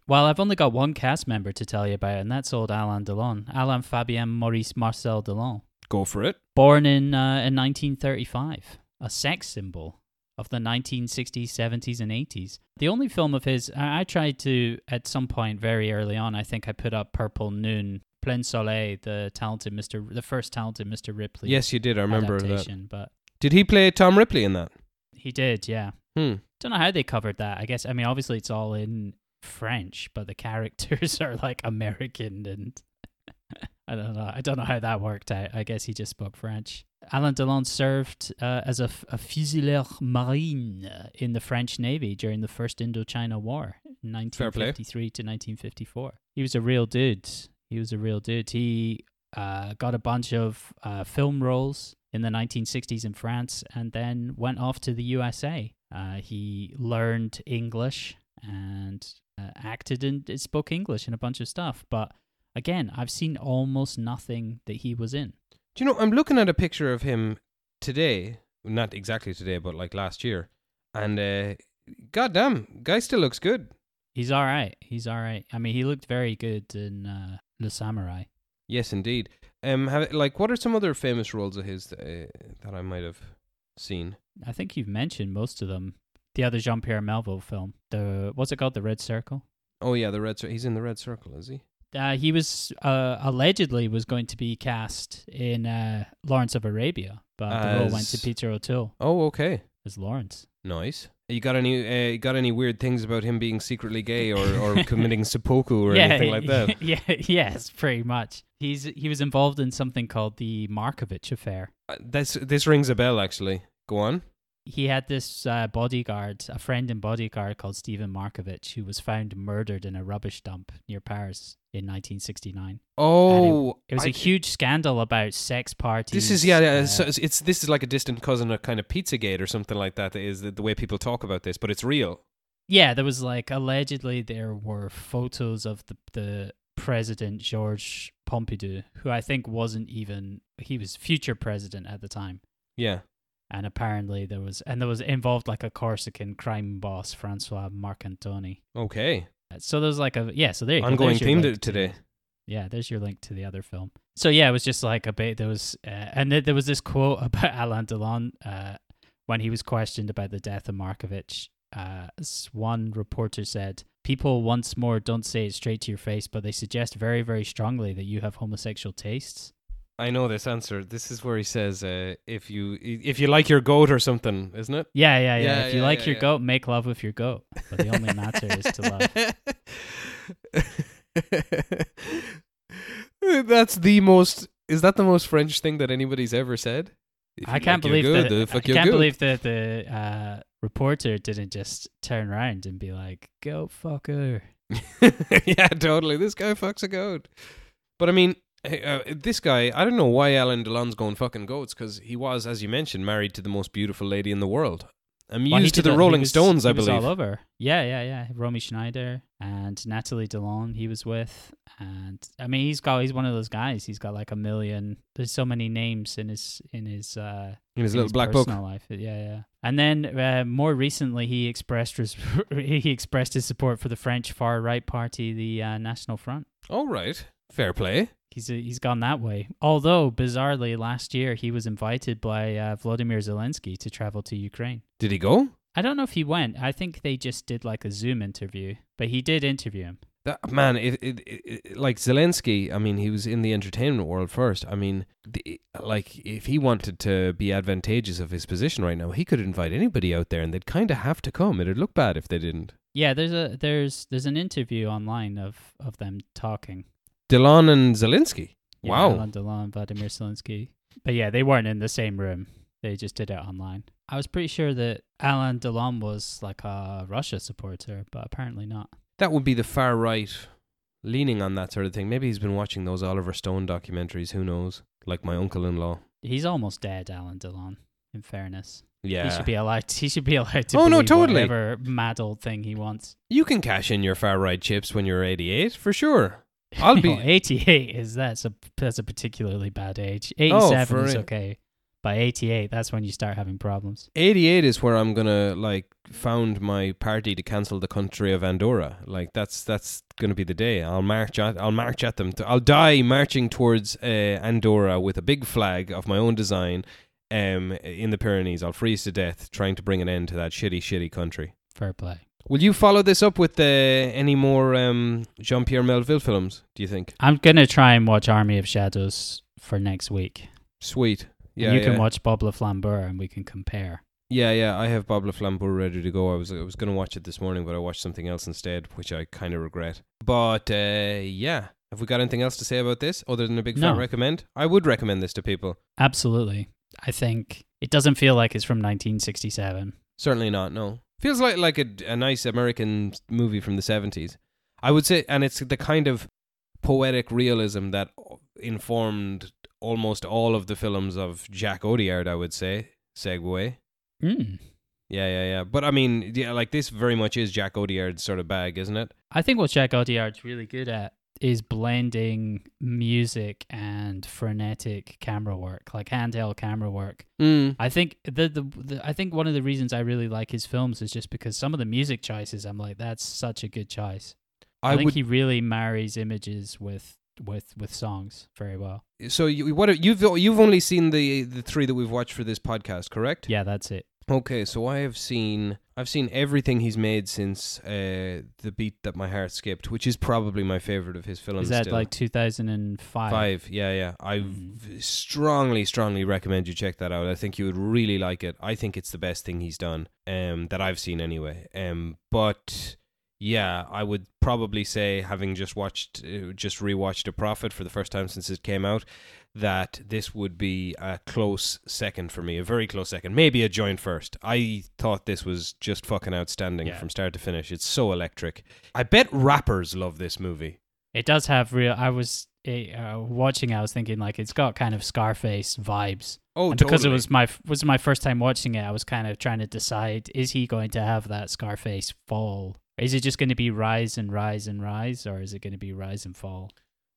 Well, I've only got one cast member to tell you about, and that's old Alain Delon. Alain Fabien Maurice Marcel Delon. Go for it. Born in, uh, in 1935, a sex symbol of the 1960s, 70s, and 80s. The only film of his, I, tried to, at some point very early on, I think I put up Purple Noon, Plein Soleil, the talented Mr., the first talented Mr. Ripley Yes, you did. I remember that. but Did he play Tom Ripley in that? he did, yeah. Hmm. Don't know how they covered that. I guess, I mean, obviously it's all in French, but the characters are like American and I don't know. I don't know how that worked out. I guess he just spoke French. Alain Delon served uh, as a fusilier marine in the French Navy during the First Indochina War, in Fair play. 1953 to 1954. He was a real dude. He was a real dude. He uh, got a bunch of uh, film roles in the 1960s in France and then went off to the USA. Uh, he learned English and uh, acted and spoke English in a bunch of stuff. But again, I've seen almost nothing that he was in. Do you know? I'm looking at a picture of him today. Not exactly today, but like last year. And uh, goddamn, guy still looks good. He's all right. He's all right. I mean, he looked very good in uh, Le Samouraï. Yes, indeed. Um, have, like, what are some other famous roles of his uh, that I might have seen? I think you've mentioned most of them. The other Jean Pierre Melville film, the what's it called, The Red Circle. Oh yeah, the red. Cir- He's in the red circle, is he? Uh, he was uh, allegedly was going to be cast in uh, Lawrence of Arabia, but the role went to Peter O'Toole Oh, okay. as Lawrence. Nice. You got any uh, you got any weird things about him being secretly gay or, or committing seppuku or anything like that? yeah, yes, pretty much. He's he was involved in something called the Markovich affair. Uh, This this rings a bell actually. Go on. He had this uh, bodyguard, a friend and bodyguard called Stephen Markovich, who was found murdered in a rubbish dump near Paris in 1969. Oh, It was a a huge scandal about sex parties. This is yeah, yeah uh, so it's, it's this is like a distant cousin of kind of Pizzagate or something like that. Is the, the way people talk about this, but it's real. Yeah, there was like allegedly there were photos of the the president Georges Pompidou, who I think wasn't even he was future president at the time, Yeah. And apparently there was and there was involved like a Corsican crime boss Francois Marcantoni. Okay. So there's like a yeah. So there you go. Ongoing your theme link to today. yeah, there's your link to the other film. So yeah, it was just like a bit. There was uh, and there there was this quote about Alain Delon uh, when he was questioned about the death of Markovich. Uh, one reporter said, "People once more don't say it straight to your face, but they suggest very, very strongly that you have homosexual tastes." I know this answer. This is where he says, uh, "If you if you like your goat or something, isn't it?" Yeah, yeah, yeah. Yeah, if you yeah, like yeah, your yeah. goat, make love with your goat. But the only matter is to love. That's the most. Is that the most French thing that anybody's ever said? If I can't like believe goat, that. I fuck your can't goat. believe that the uh, reporter didn't just turn around and be like, "Go fucker." yeah, totally. This guy fucks a goat. But I mean, hey, uh, this guy, I don't know why Alain Delon's going fucking goats because he was, as you mentioned, married to the most beautiful lady in the world. Amused Well, to the a- Rolling was- Stones, I believe. all over. Yeah, yeah, yeah. Romy Schneider and Nathalie Delon. He was with, and I mean, he's got. He's one of those guys. He's got like a million. There's so many names in his in his uh In his in little black book. life. Yeah, yeah. And then uh, more recently, he expressed his, he expressed his support for the French far right party, the uh, National Front. All right. Fair play. He's he's gone that way. Although bizarrely, last year he was invited by uh, Vladimir Zelensky to travel to Ukraine. Did he go? I don't know if he went. I think they just did like a Zoom interview, but he did interview him. That, man, it, it, it- like Zelensky, I mean, he was in the entertainment world first. I mean, the, like, if he wanted to be advantageous of his position right now, he could invite anybody out there and they'd kind of have to come. It'd look bad if they didn't. Yeah, there's a there's there's an interview online of of them talking. Delon and Zelensky. Yeah, wow. Alain Delon, Vladimir Zelensky. But yeah, they weren't in the same room. They just did it online. I was pretty sure that Alain Delon was like a Russia supporter, but apparently not. That would be the far right leaning on that sort of thing. Maybe he's been watching those Oliver Stone documentaries. Who knows? Like my uncle in law. He's almost dead, Alain Delon. In fairness, Yeah. he should be allowed. He should be allowed to. Oh, no, totally. Whatever mad old thing he wants. you can cash in your far right chips when you're 88, for sure. I'll be. No, 88 is that's a that's a particularly bad age. Oh, 87 for is okay. By 88, that's when you start having problems. 88 is where I'm gonna like found my party to cancel the country of Andorra. Like that's that's gonna be the day. I'll march at I'll march at them. I'll die marching towards uh, Andorra with a big flag of my own design. Um, in the Pyrenees, I'll freeze to death trying to bring an end to that shitty, shitty country. Fair play. Will you follow this up with uh, any more um, Jean Pierre Melville films? Do you think? I'm gonna try and watch Army of Shadows for next week. Sweet. And Yeah, you yeah. can watch Bob Le Flambeur and we can compare. Yeah, yeah, I have Bob Le Flambeur ready to go. I was I was going to watch it this morning, but I watched something else instead, which I kind of regret. But uh, yeah, have we got anything else to say about this other than a big fat No. recommend? I would recommend this to people. Absolutely. I think it doesn't feel like it's from 1967. Certainly not. No, feels like like a, a nice American movie from the seventies. I would say, and it's the kind of poetic realism that informed almost all of the films of Jacques Audiard. I would say. segue. Mm. Yeah, yeah, yeah. But I mean, yeah, like this very much is Jacques Audiard's sort of bag, isn't it? I think what Jacques Audiard's really good at is blending music and frenetic camera work, like handheld camera work. Mm. I think the, the the I think one of the reasons I really like his films is just because some of the music choices I'm like that's such a good choice. I, I think would. he really marries images with with with songs very well. So you, what you've you've only seen the the three that we've watched for this podcast, correct? Yeah, that's it. Okay, so I have seen I've seen everything he's made since uh, the beat that my heart skipped, which is probably my favorite of his films. Is that still. like 2005? Five, yeah, yeah. I v- strongly, strongly recommend you check that out. I think you would really like it. I think it's the best thing he's done, um, that I've seen anyway. Um, but yeah, I would probably say, having just watched, uh, just rewatched A Prophet for the first time since it came out, that this would be a close second for me, a very close second, maybe a joint first. I thought this was just fucking outstanding Yeah. from start to finish. It's so electric. I bet rappers love this movie. It does have real. I was uh, watching. I was thinking like it's got kind of Scarface vibes. Oh, and because it was my was my first time watching it, I was kind of trying to decide: is he going to have that Scarface fall? Is it just going to be rise and rise and rise, or is it going to be rise and fall?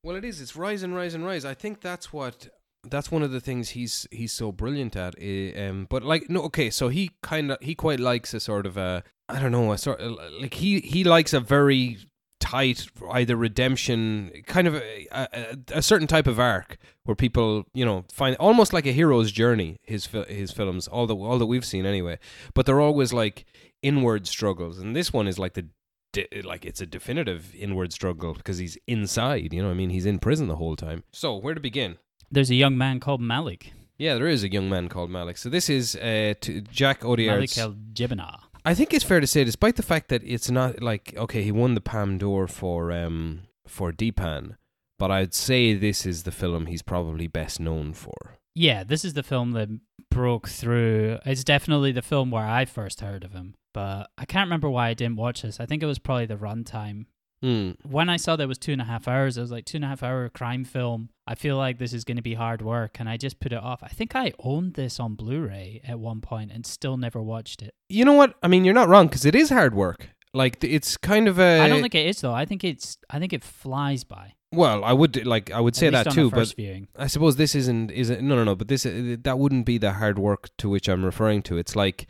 Well, it is. It's rise and rise and rise. I think that's what. That's one of the things he's he's so brilliant at. eh, Um, but like no, okay. So he kind of he quite likes a sort of a I don't know a sort of, like he he likes a very tight either redemption kind of a, a, a certain type of arc where people you know find almost like a hero's journey his his films all that all that we've seen anyway but they're always like inward struggles and this one is like the de- like it's a definitive inward struggle because he's inside you know what i mean he's in prison the whole time so where to begin There's a young man called Malik. yeah there is a young man called malik so this is uh jack Malik El Djebena. I think it's fair to say, despite the fact that it's not like okay, he won the Palme d'Or for um for Dheepan, but I'd say this is the film he's probably best known for. Yeah, this is the film that broke through. It's definitely the film where I first heard of him, but I can't remember why I didn't watch this. I think it was probably the runtime. Hmm. When I saw that it was two and a half hours, I was like, two and a half hour crime film. I feel like this is going to be hard work, and I just put it off. I think I owned this on Blu ray at one point and still never watched it. You know what? I mean, you're not wrong because it is hard work. Like it's kind of a. I don't think it is, though. I think it's. I think it flies by. Well, I would like I would say that too, but viewing. I suppose this isn't isn't no no no. But this uh, that wouldn't be the hard work to which I'm referring to. It's like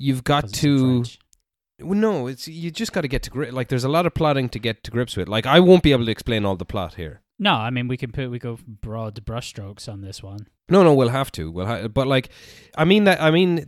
you've got to. Well, no, it's you just got to get to grip. Like there's a lot of plotting to get to grips with. Like I won't be able to explain all the plot here. No, I mean we can put we go broad brushstrokes on this one. No, no, we'll have to. We'll ha- but like, I mean that. I mean,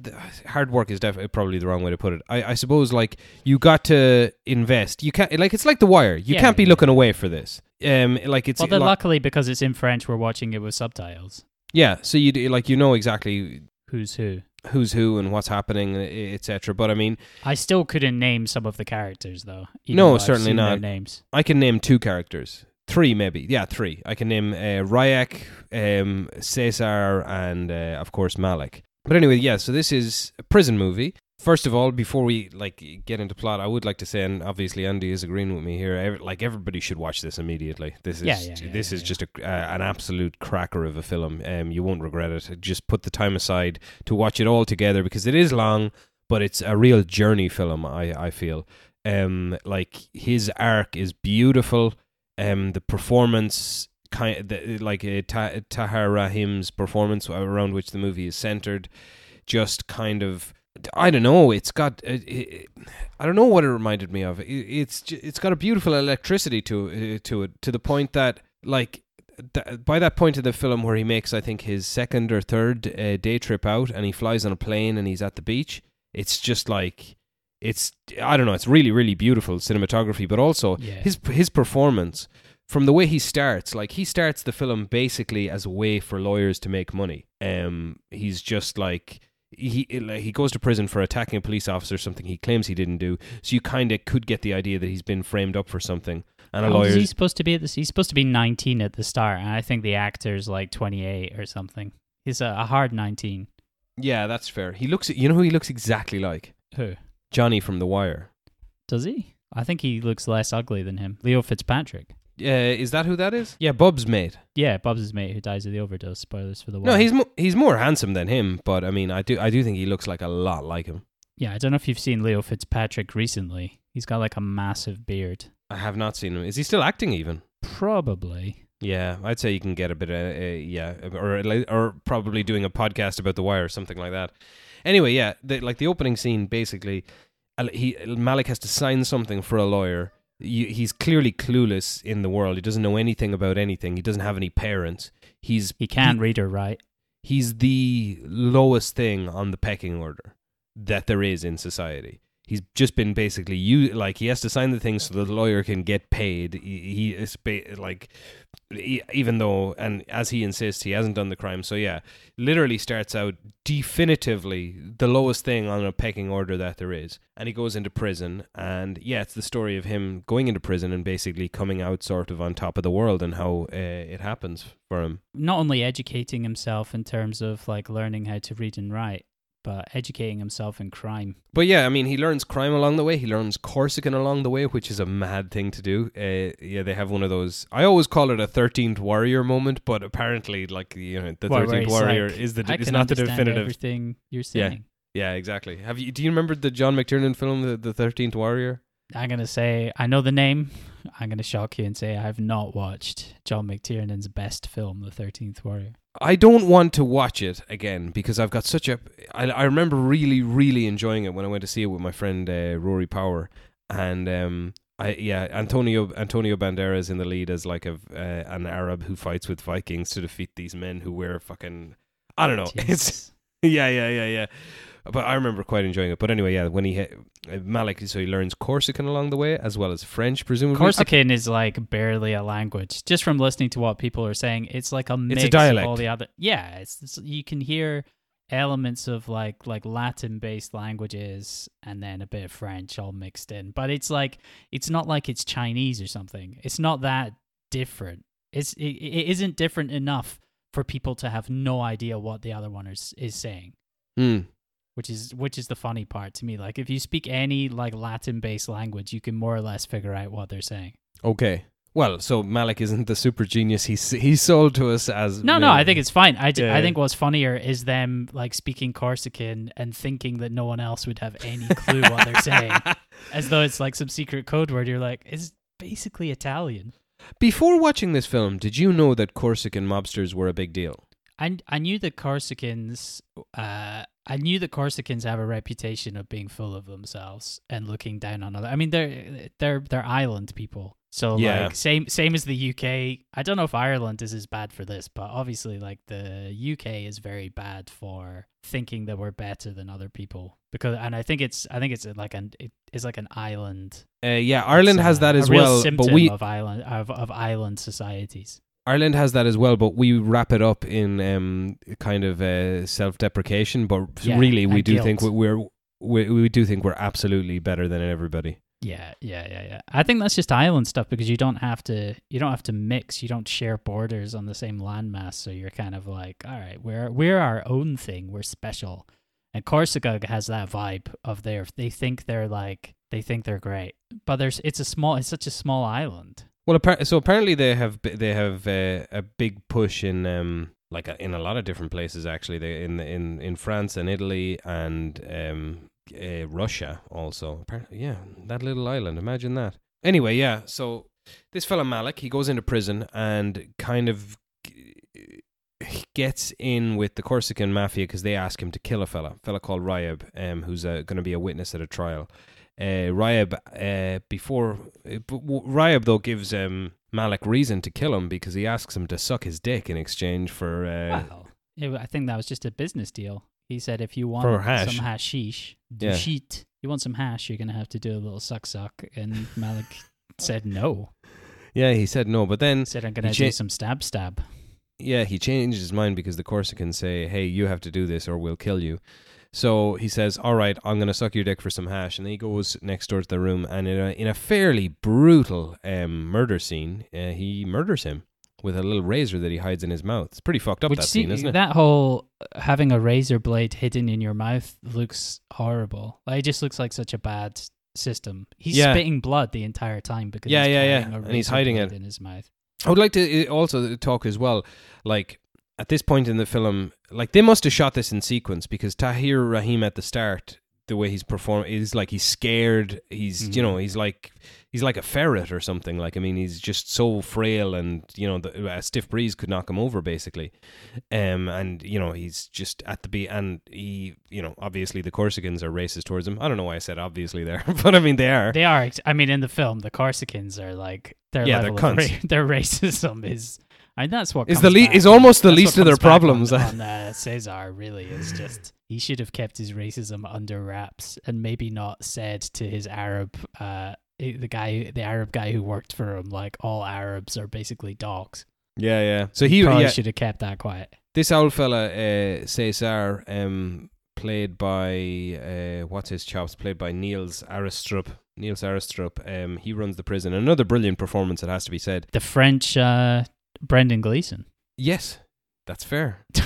hard work is definitely probably the wrong way to put it. I, I suppose like you got to invest. You can't like it's like The Wire. You Yeah, can't be yeah, looking away for this. Um, like it's well, then like- luckily because it's in French, we're watching it with subtitles. yeah. So you do- like you know exactly Who's who? Who's who and what's happening, etc. But I mean, I still couldn't name some of the characters though. No, certainly not. names. I can name two characters. Three, maybe. Yeah, three. I can name uh, Ryak, um, Cesar, and uh, of course Malik. But anyway, yeah. So this is a prison movie. First of all, before we like get into plot, I would like to say, and obviously Andy is agreeing with me here. ev- Like everybody should watch this immediately. This is Yeah, yeah, yeah, this is just a, uh, an absolute cracker of a film. Um, you won't regret it. Just put the time aside to watch it all together because it is long, but it's a real journey film. I I feel. Um, like his arc is beautiful. Um, the performance kind the, like uh, Ta- Tahar Rahim's performance around which the movie is centered, just kind of. I don't know. It's got. It, it, I don't know what it reminded me of. It, it's it's got a beautiful electricity to uh, to it to the point that like th- by that point of the film where he makes I think his second or third uh, day trip out and he flies on a plane and he's at the beach. It's just like it's I don't know. It's really really beautiful cinematography, but also Yeah. his his performance from the way he starts. Like he starts the film basically as a way for lawyers to make money. Um, he's just like he he goes to prison for attacking a police officer, something he claims he didn't do. So you kind of could get the idea that he's been framed up for something. And a How old is lawyer, he supposed to be at this? He's supposed to be 19 at the start, and I think the actor's like 28 or something. He's a, a hard 19. yeah, that's fair. He looks, you know, who he looks exactly like Who Johnny from The Wire. does he? I think he looks less ugly than him. Leo Fitzpatrick. Uh, is that who that is? Yeah, Bob's mate. Yeah, Bob's his mate who dies of the overdose. Spoilers for the No, Wire. he's mo- he's more handsome than him, but I mean, I do I do think he looks like a lot like him. Yeah, I don't know if you've seen Leo Fitzpatrick recently. He's got like a massive beard. I have not seen him. Is he still acting even? Probably. Yeah, I'd say you can get a bit of uh, yeah, or or probably doing a podcast about the wire or something like that. Anyway, yeah, the, like the opening scene, basically, uh, he Malik has to sign something for a lawyer. You, he's clearly clueless in the world. He doesn't know anything about anything. He doesn't have any parents. He's He can't read or write. he's the lowest thing on the pecking order that there is in society. He's just been basically you like he has to sign the thing so the lawyer can get paid. He, he is ba- like he, even though and as he insists he hasn't done the crime. So yeah, literally starts out definitively the lowest thing on a pecking order that there is, and he goes into prison. And yeah, it's the story of him going into prison and basically coming out sort of on top of the world and how uh, it happens for him. Not only educating himself in terms of like learning how to read and write, but educating himself in crime. But yeah, I mean, he learns crime along the way. He learns Corsican along the way, which is a mad thing to do. Uh, yeah, they have one of those. I always call it a Thirteenth Warrior moment, but apparently, like you know, the Thirteenth Warrior like, is the I is not the definitive. Everything you're saying. Yeah, yeah, exactly. Have you? Do you remember the John McTiernan film, the the Thirteenth Warrior? I'm gonna say I know the name. I'm gonna shock you and say I have not watched John McTiernan's best film, The Thirteenth Warrior. I don't want to watch it again because I've got such a. I, I remember really, really enjoying it when I went to see it with my friend uh, Rory Power, and um, I yeah, Antonio Antonio Banderas in the lead as like a uh, an Arab who fights with Vikings to defeat these men who wear fucking. I don't know. It's yeah, yeah, yeah, yeah. But I remember quite enjoying it. But anyway, yeah, when he hit, uh, Malik, so he learns Corsican along the way as well as French, presumably. Corsican is like barely a language. Just from listening to what people are saying, it's like a mix dialect. of all the other. Yeah, it's, it's you can hear elements of like like Latin based languages and then a bit of French all mixed in. But it's like it's not like it's Chinese or something. It's not that different. It's it, it isn't different enough for people to have no idea what the other one is is saying. Hmm. Which is which is the funny part to me. Like if you speak any like Latin based language, you can more or less figure out what they're saying. Okay. Well, so Malik isn't the super genius he's he's sold to us as. No, no, I think it's fine. I, Yeah, I think what's funnier is them like speaking Corsican and thinking that no one else would have any clue what they're saying, as though it's like some secret code word. You're like, it's basically Italian. Before watching this film, did you know that Corsican mobsters were a big deal? I I knew the Corsicans. Uh, I knew the Corsicans have a reputation of being full of themselves and looking down on other. I mean, they're they're they're island people. So Yeah. like same same as the UK. I don't know if Ireland is as bad for this, but obviously like the UK is very bad for thinking that we're better than other people because and I think it's I think it's like an it is like an island. Uh, yeah, Ireland has uh, that as well, symptom but we of island of, of island societies. Ireland has that as well, but we wrap it up in um, kind of uh, self-deprecation. But Yeah, really, we do think we're we, we do think we're absolutely better than everybody. Yeah, yeah, yeah, yeah. I think that's just island stuff because you don't have to you don't have to mix, you don't share borders on the same landmass, so you're kind of like, all right, we're we're our own thing, we're special. And Corsica has that vibe of their they think they're like they think they're great. But there's it's a small it's such a small island. Well, so apparently they have they have uh, a big push in um like uh, in a lot of different places actually. They in in in France and Italy and um uh, Russia also. Apparently, yeah, that little island. Imagine that. Anyway, yeah. So this fellow Malik, he goes into prison and kind of gets in with the Corsican mafia because they ask him to kill a fella, fella called Reyeb, um, who's uh, going to be a witness at a trial. Uh, Reyeb, uh, before uh, Reyeb though gives um, Malik reason to kill him because he asks him to suck his dick in exchange for uh, Well, it, I think that was just a business deal. He said if you want hash. some hashish, Yeah. sheet, you want some hash, you're gonna have to do a little suck suck. And Malik said no. yeah. He said no, but then Said I'm gonna He do some stab stab. yeah, he changed his mind because the Corsicans say, "Hey, you have to do this or we'll kill you." So he says, "All right, I'm going to suck your dick for some hash." And then he goes next door to the room, and in a, in a fairly brutal um, murder scene, uh, he murders him with a little razor that he hides in his mouth. It's pretty fucked up Which that see, scene, isn't it? that whole uh, having a razor blade hidden in your mouth looks horrible. Like, it just looks like such a bad system. He's Yeah. spitting blood the entire time because Yeah, he's yeah, yeah. a And he's hiding blade it. in his mouth. I would like to uh, also talk as well, like at this point in the film, like they must have shot this in sequence because Tahar Rahim at the start, the way he's performing, is like he's scared. He's you Mhm. know he's like he's like a ferret or something. Like I mean, he's just so frail, and you know the, a stiff breeze could knock him over basically. Um, and you know he's just at the be, and he you know obviously the Corsicans are racist towards him. I don't know why I said obviously there, but I mean they are. They are. I mean, in the film, the Corsicans are like their Yeah, they're of ra- their racism is. I mean, that's what Is the le- is almost the that's least of their problems. On, on uh, Cesar, really, is just he should have kept his racism under wraps and maybe not said to his Arab, uh, the guy, the Arab guy who worked for him, like all Arabs are basically dogs. Yeah, yeah. So he, Probably yeah, should have kept that quiet. this old fella, uh, Cesar, um, played by uh, what's his chops? Played by Niels Arestrup. Niels Arestrup. Um, he runs the prison. Another brilliant performance. It has to be said. The French uh, Brendan Gleeson. Yes, that's fair.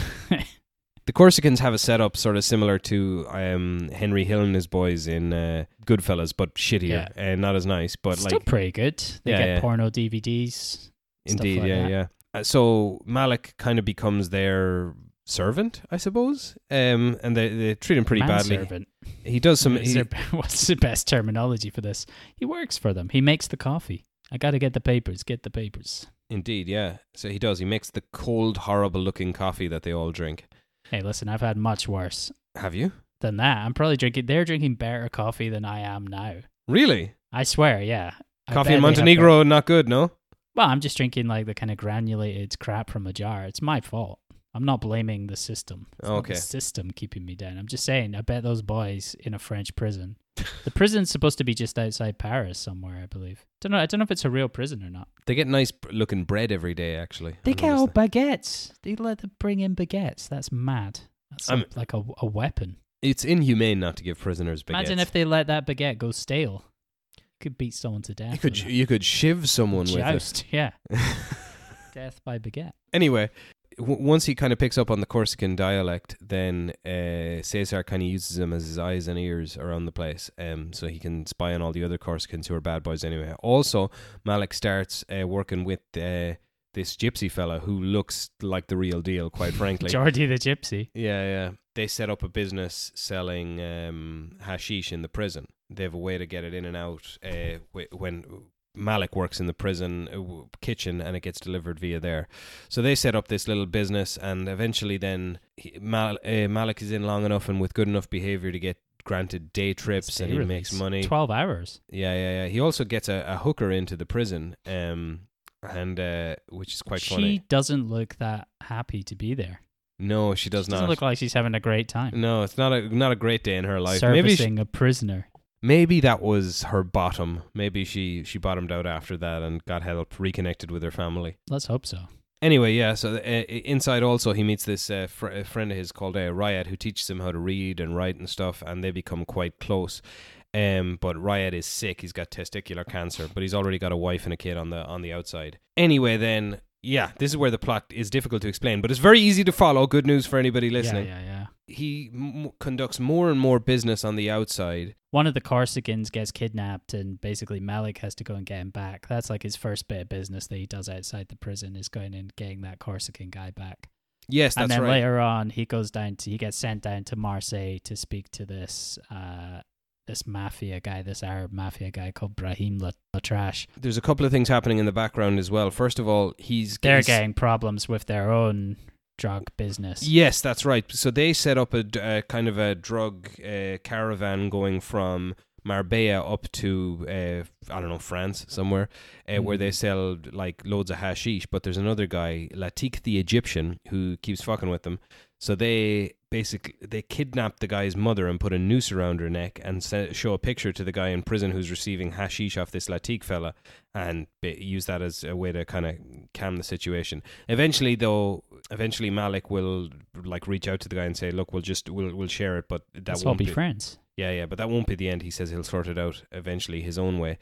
The Corsicans have a setup sort of similar to um, Henry Hill and his boys in uh, Goodfellas, but shittier and not as nice. But Still like, pretty good. They Yeah, get yeah. porno DVDs. indeed, like yeah, that. yeah. Uh, so Malik kind of becomes their servant, I suppose, um, and they, they treat him pretty badly. Manservant. He does some. He, there- what's the best terminology for this? He works for them. He makes the coffee. I got to get the papers. Get the papers. Indeed, yeah. So he does. He makes the cold, horrible-looking coffee that they all drink. Hey, listen, I've had much worse Have you than that. I'm probably drinking. They're drinking better coffee than I am now. really? I swear, yeah. I Coffee in Montenegro, not good, no. Well, I'm just drinking like the kind of granulated crap from a jar. It's my fault. I'm not blaming the system. It's Okay. the system keeping me down. I'm just saying. I bet those boys in a French prison. the prison's supposed to be just outside Paris somewhere, I believe. Don't know. I don't know if it's a real prison or not. They get nice looking bread every day. Actually, They I get all that. baguettes. They let them bring in baguettes. That's mad. That's I'm- like a, a weapon. It's inhumane not to give prisoners baguettes. Imagine if they let that baguette go stale. You could beat someone to death. you could you could shiv someone Joust, with it. Yeah. death by baguette. anyway, w- once he kind of picks up on the Corsican dialect, then uh, Cesar kind of uses him as his eyes and ears around the place, um, so he can spy on all the other Corsicans who are bad boys anyway. Also, Malik starts uh, working with uh, this gypsy fella who looks like the real deal, quite frankly. Jordi the Gypsy. Yeah, yeah. They set up a business selling um, hashish in the prison. They have a way to get it in and out uh, when Malik works in the prison uh, kitchen and it gets delivered via there. So they set up this little business, and eventually, then he, Mal- uh, Malik is in long enough and with good enough behavior to get granted day trips, Stay and he release. makes money. 12 hours. Yeah, yeah, yeah. He also gets a, a hooker into the prison, um, and uh, which is quite she funny. She doesn't look that happy to be there. No, she does she not. doesn't look like she's having a great time. no, it's not a not a great day in her life. Maybe she, Servicing a prisoner. Maybe that was her bottom. Maybe she she bottomed out after that and got help, reconnected with her family. Let's hope so. Anyway, yeah. So uh, inside also he meets this uh, fr- a friend of his called uh, Ryad, who teaches him how to read and write and stuff, and they become quite close. Um, but Ryad is sick. He's got testicular cancer, but he's already got a wife and a kid on the on the outside. Anyway, then yeah, this is where the plot is difficult to explain, but it's very easy to follow. Good news for anybody listening. Yeah, yeah, yeah. He m- conducts more and more business on the outside. One of the Corsicans gets kidnapped, and basically Malik has to go and get him back. That's like his first bit of business that he does outside the prison is going and getting that Corsican guy back. Yes, that's right. and then right. later on, he goes down to he gets sent down to Marseille to speak to this uh this mafia guy, this Arab mafia guy called Brahim La- Lattrache. There's a couple of things happening in the background as well. First of all, he's They're he's- getting problems with their own drug business. Yes, that's right. So they set up a, kind of a drug uh, caravan going from Marbella up to uh, I don't know France somewhere, uh, where Mm. they sell like loads of hashish. But there's another guy, Latik the Egyptian, who keeps fucking with them. So they basically they kidnap the guy's mother and put a noose around her neck and se- show a picture to the guy in prison who's receiving hashish off this Latik fella and ba- use that as a way to kind of calm the situation. Eventually, though, eventually Malik will like reach out to the guy and say, "Look, we'll just we'll we'll share it, but that Let's won't be be friends. yeah, yeah, but that won't be the end. He says he'll sort it out eventually his own way.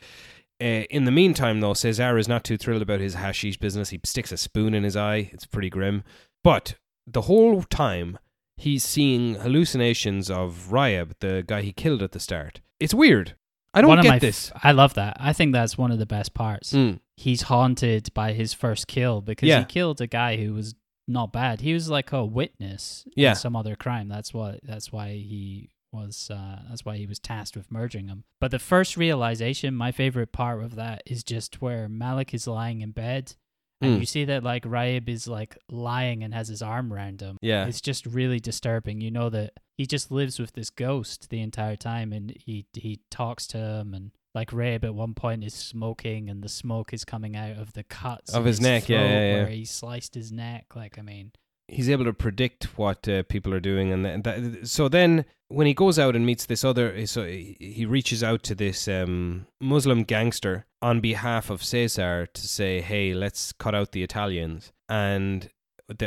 Uh, in the meantime, though, Cesar is not too thrilled about his hashish business. He sticks a spoon in his eye. It's pretty grim. But the whole time, he's seeing hallucinations of Reyeb, the guy he killed at the start. It's weird. I don't get this. I love that. I think that's one of the best parts. Mm. He's haunted by his first kill because Yeah. he killed a guy who was not bad. He was like a witness Yeah. in some other crime. That's what that's why he was uh, that's why he was tasked with merging him. But the first realization, my favorite part of that is just where Malik is lying in bed and Mm. you see that like Reyeb is like lying and has his arm around him. Yeah. It's just really disturbing. You know that he just lives with this ghost the entire time, and he he talks to him, and like Rabe at one point is smoking, and the smoke is coming out of the cuts Of in his neck, yeah, yeah, yeah. where he sliced his neck. Like I mean, he's able to predict what uh, people are doing, and th- that, so then when he goes out and meets this other, so he he reaches out to this um, Muslim gangster on behalf of Caesar to say, "Hey, let's cut out the Italians." And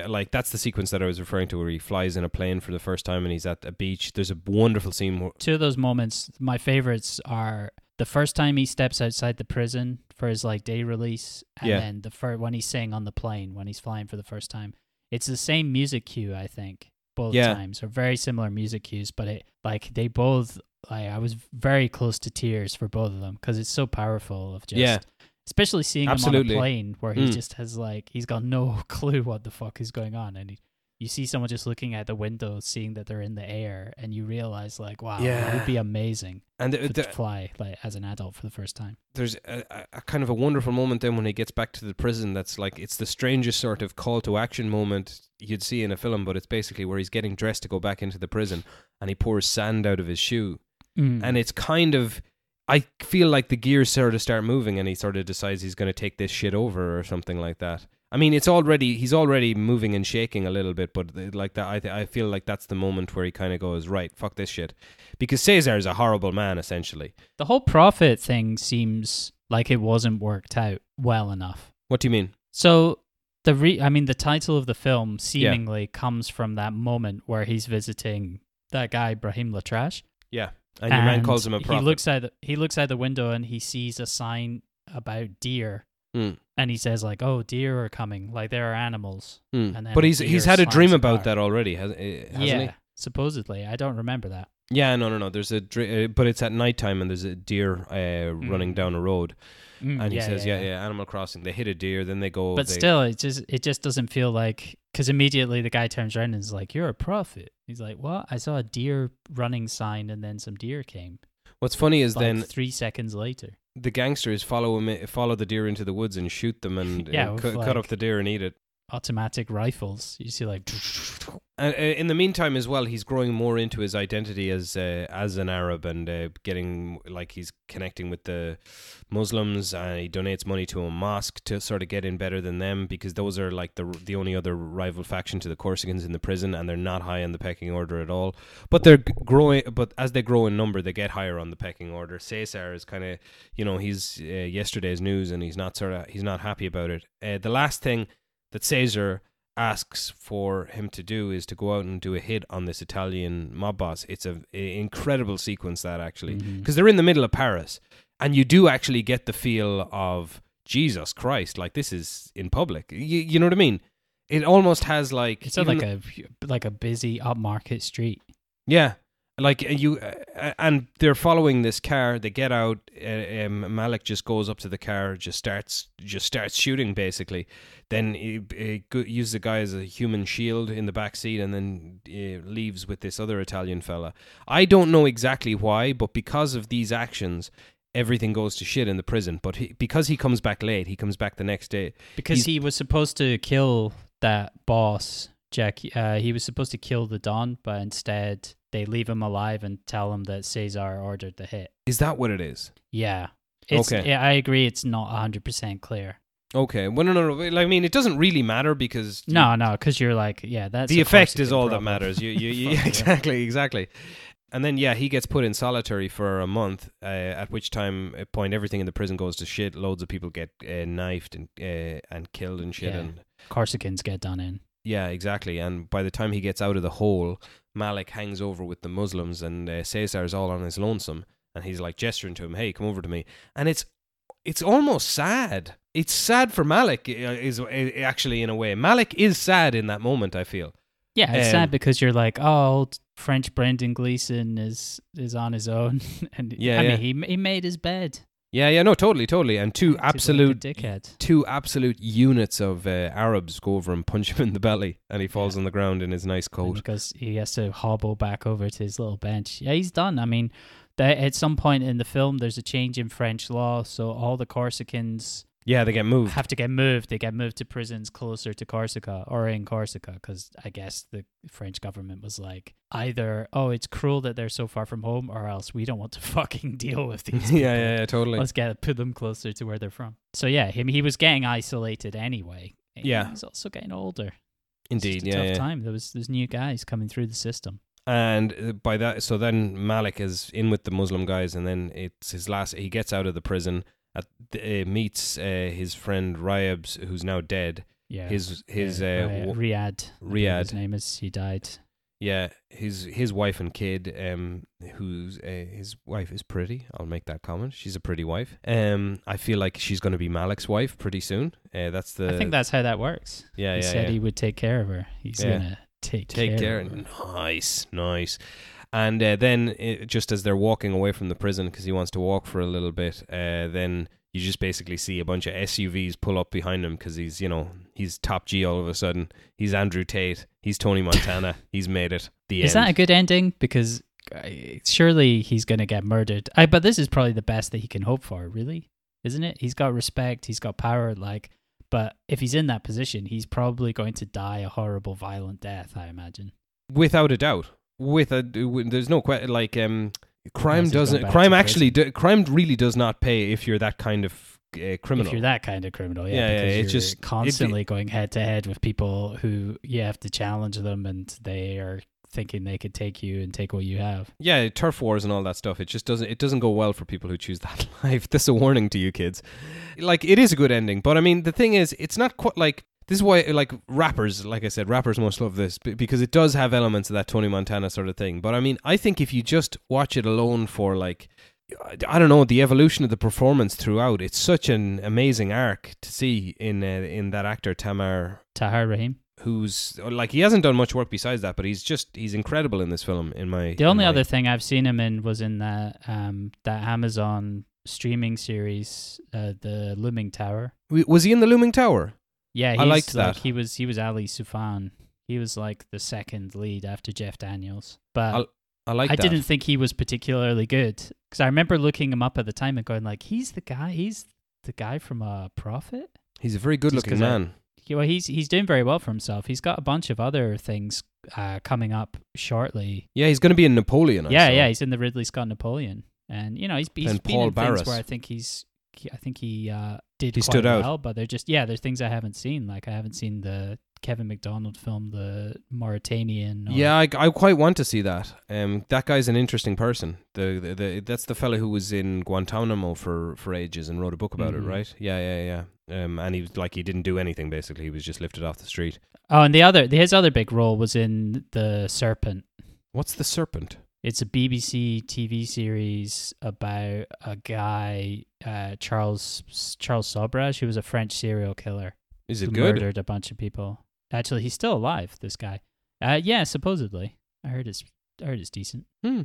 like that's the sequence that I was referring to, where he flies in a plane for the first time and he's at a beach. There's a wonderful scene. Two of those moments, my favorites are the first time he steps outside the prison for his like day release, and Yeah. then the first when he's saying on the plane when he's flying for the first time. It's the same music cue, I think, both Yeah. times, or very similar music cues, but it like they both. Like, I was very close to tears for both of them because it's so powerful. Of just, Yeah. especially seeing Absolutely. him on a plane where he Mm. just has like he's got no clue what the fuck is going on, and he, you see someone just looking at the window, seeing that they're in the air, and you realize like, wow, it Yeah. would be amazing and the, to fly like as an adult for the first time. there's a, a- a kind of a wonderful moment then when he gets back to the prison that's like it's the strangest sort of call to action moment you'd see in a film but it's basically where he's getting dressed to go back into the prison and he pours sand out of his shoe Mm. and it's kind of I feel like the gears sort of start moving and he sort of decides he's going to take this shit over or something like that. I mean, it's already he's already moving and shaking a little bit, but uh, like that, I th- I feel like that's the moment where he kind of goes right, fuck this shit, because Caesar is a horrible man essentially. the whole prophet thing seems like it wasn't worked out well enough. What do you mean? So the re- I mean the title of the film seemingly comes from that moment where he's visiting that guy Brahim Lattrache. Yeah, and your man calls him a prophet. He looks out the, he looks out the window and he sees a sign about deer Mm, and he says like, "Oh, deer are coming. Like there are animals." mm. And then But he's he's had a dream about car. that already, has, eh, hasn't yeah, he? supposedly. I don't remember that. Yeah, no, no, no. There's a dr- uh, but it's at nighttime and there's a deer uh, running Mm. down a road, Mm, and he yeah, says, yeah, yeah, yeah, Animal Crossing. They hit a deer, then they go. But they, still, it just it just doesn't feel like because immediately the guy turns around and is like, "You're a prophet." He's like, "What? I saw a deer running sign, and then some deer came." what's funny is Like then three seconds later. The gangsters follow him, follow the deer into the woods and shoot them and Yeah, uh, with cut, cut like- up the deer and eat it. Automatic rifles. You see, like, And uh, in the meantime, as well, he's growing more into his identity as uh, as an Arab and uh, getting like he's connecting with the Muslims. And he donates money to a mosque to sort of get in better than them because those are like the the only other rival faction to the Corsicans in the prison, and they're not high on the pecking order at all. But they're growing. But as they grow in number, they get higher on the pecking order. Caesar is kind of you know he's uh, yesterday's news, and he's not sort of he's not happy about it. Uh, the last thing that Caesar asks for him to do is to go out and do a hit on this Italian mob boss. It's a, a incredible sequence that actually mm-hmm. because they're in the middle of Paris, and you do actually get the feel of Jesus Christ, like this is in public. You, you know what I mean? It almost has like it's like a like a busy upmarket street. yeah, like uh, you, uh, and they're following this car. They get out. Uh, um, Malik just goes up to the car, just starts, just starts shooting. Basically, then he, he uses the guy as a human shield in the back seat, and then uh, leaves with this other Italian fella. I don't know exactly why, but because of these actions. Everything goes to shit in the prison, but he, because he comes back late, he comes back the next day. Because he was supposed to kill that boss, Jack. Uh, he was supposed to kill the Don, but instead they leave him alive and tell him that Caesar ordered the hit. Is that what it is? Yeah. It's, Okay. yeah, I agree. It's not 100% clear. Okay, well, no, no, no. I mean, it doesn't really matter because you- No, no, because you're like, yeah, that's the effect is all that matters. You, you, you exactly, exactly. And then yeah, he gets put in solitary for a month. Uh, at which time, point, everything in the prison goes to shit. Loads of people get uh, knifed and uh, and killed and shit. Yeah. And Corsicans get done in. Yeah, exactly. And by the time he gets out of the hole, Malik hangs over with the Muslims, and uh, Caesar's all on his lonesome, and he's like gesturing to him, "Hey, come over to me." And it's it's almost sad. It's sad for Malik, uh, is actually in a way. Malik is sad in that moment. I feel. Yeah, it's Um, sad because you're like, oh, old French Brendan Gleeson is is on his own, and Yeah, I yeah. mean, he he made his bed. Yeah, yeah, no, totally, totally. And two He's like absolute, dickhead. two absolute units of uh, Arabs go over and punch him in the belly, and he falls Yeah. on the ground in his nice And coat. because he has to hobble back over to his little bench. Yeah, he's done. I mean, at some point in the film, there's a change in French law, so all the Corsicans Yeah, they get moved. have to get moved. They get moved to prisons closer to Corsica or in Corsica because I guess the French government was like either, oh, it's cruel that they're so far from home, or else we don't want to fucking deal with these. yeah, people. yeah, yeah, totally. Let's get put them closer to where they're from. So yeah, him he was getting isolated anyway. Yeah. he's also getting older. Indeed, yeah, tough yeah. time. There was there's new guys coming through the system. And uh, by that, so then Malik is in with the Muslim guys, and then it's his last. He gets out of the prison, at, uh, meets uh, his friend Ryabs, who's now dead. Yeah, His his yeah, uh, Ry- w- Riyadh. Riyadh. His name is. He died. yeah, his his wife and kid, um, who's uh, his wife is pretty. I'll make that comment. She's a pretty wife. Um, I feel like she's going to be Malik's wife pretty soon. Uh, that's the I think that's how that works. yeah he yeah said yeah. he would take care of her. He's gonna take Take care. Of her. Nice, nice. And uh, then, uh, just as they're walking away from the prison because he wants to walk for a little bit, uh, then you just basically see a bunch of SUVs pull up behind him because he's, you know, he's top G all of a sudden. He's Andrew Tate. He's Tony Montana. he's made it. The Is end. that a good ending? Because uh, surely he's gonna get murdered. I but this is probably the best that he can hope for. Really, isn't it? He's got respect. He's got power. Like, but if he's in that position, he's probably going to die a horrible, violent death. I imagine. Without a doubt. With a there's no que- like um, crime Unless he's gone doesn't. Crime actually, do, crime really does not pay if you're that kind of uh, criminal. If you're that kind of criminal, yeah, Yeah, yeah, because it's just- it- constantly going head to head with people who you have to challenge them, and they are thinking they could take you and take what you have. yeah, turf wars and all that stuff. It just doesn't. It doesn't go well for people who choose that life. This is a warning to you kids. Like it is a good ending, but I mean the thing is, it's not quite like this is why like rappers, like I said, rappers must love this because it does have elements of that Tony Montana sort of thing. But I mean, I think if you just watch it alone for like. I- don't know the evolution of the performance throughout. It's such an amazing arc to see in uh, in that actor Tamar Tahar Rahim. who's like he hasn't done much work besides that, but he's just he's incredible in this film. In my The only my- other thing I've seen him in was in that um that Amazon streaming series, uh, the Looming Tower. Was he in the Looming Tower? Yeah, I liked like, that. He was he was Ali Soufan. He was like the second lead after Jeff Daniels, but I'll- I like. I that. didn't think he was particularly good because I remember looking him up at the time and going like, he's the guy, he's the guy from uh, Prophet. He's a very good-looking man. Yeah, well, he's he's doing very well for himself. He's got a bunch of other things uh, coming up shortly. Yeah, he's going to be in Napoleon. I yeah, saw. yeah, he's in the Ridley Scott Napoleon, and you know he's he's And been Paul in things where I think he's I think he uh, did He quite stood out. but they're just yeah, there's things I haven't seen. Like I haven't seen the Kevin Macdonald film, the Mauritanian. Or, Yeah, I, I quite want to see that. Um, that guy's an interesting person. The, the, the that's the fellow who was in Guantanamo for, for ages and wrote a book about Mhm. it, right? Yeah, yeah, yeah. Um, and he was like he didn't do anything basically. He was just lifted off the street. Oh, and the other his other big role was in the Serpent. What's the serpent? It's a BBC TV series about a guy, uh, Charles Charles Sobhraj, who was a French serial killer Is it good? murdered a bunch of people. Actually, he's still alive. This guy. Uh, yeah, supposedly. I heard it's I heard it's decent. Hmm.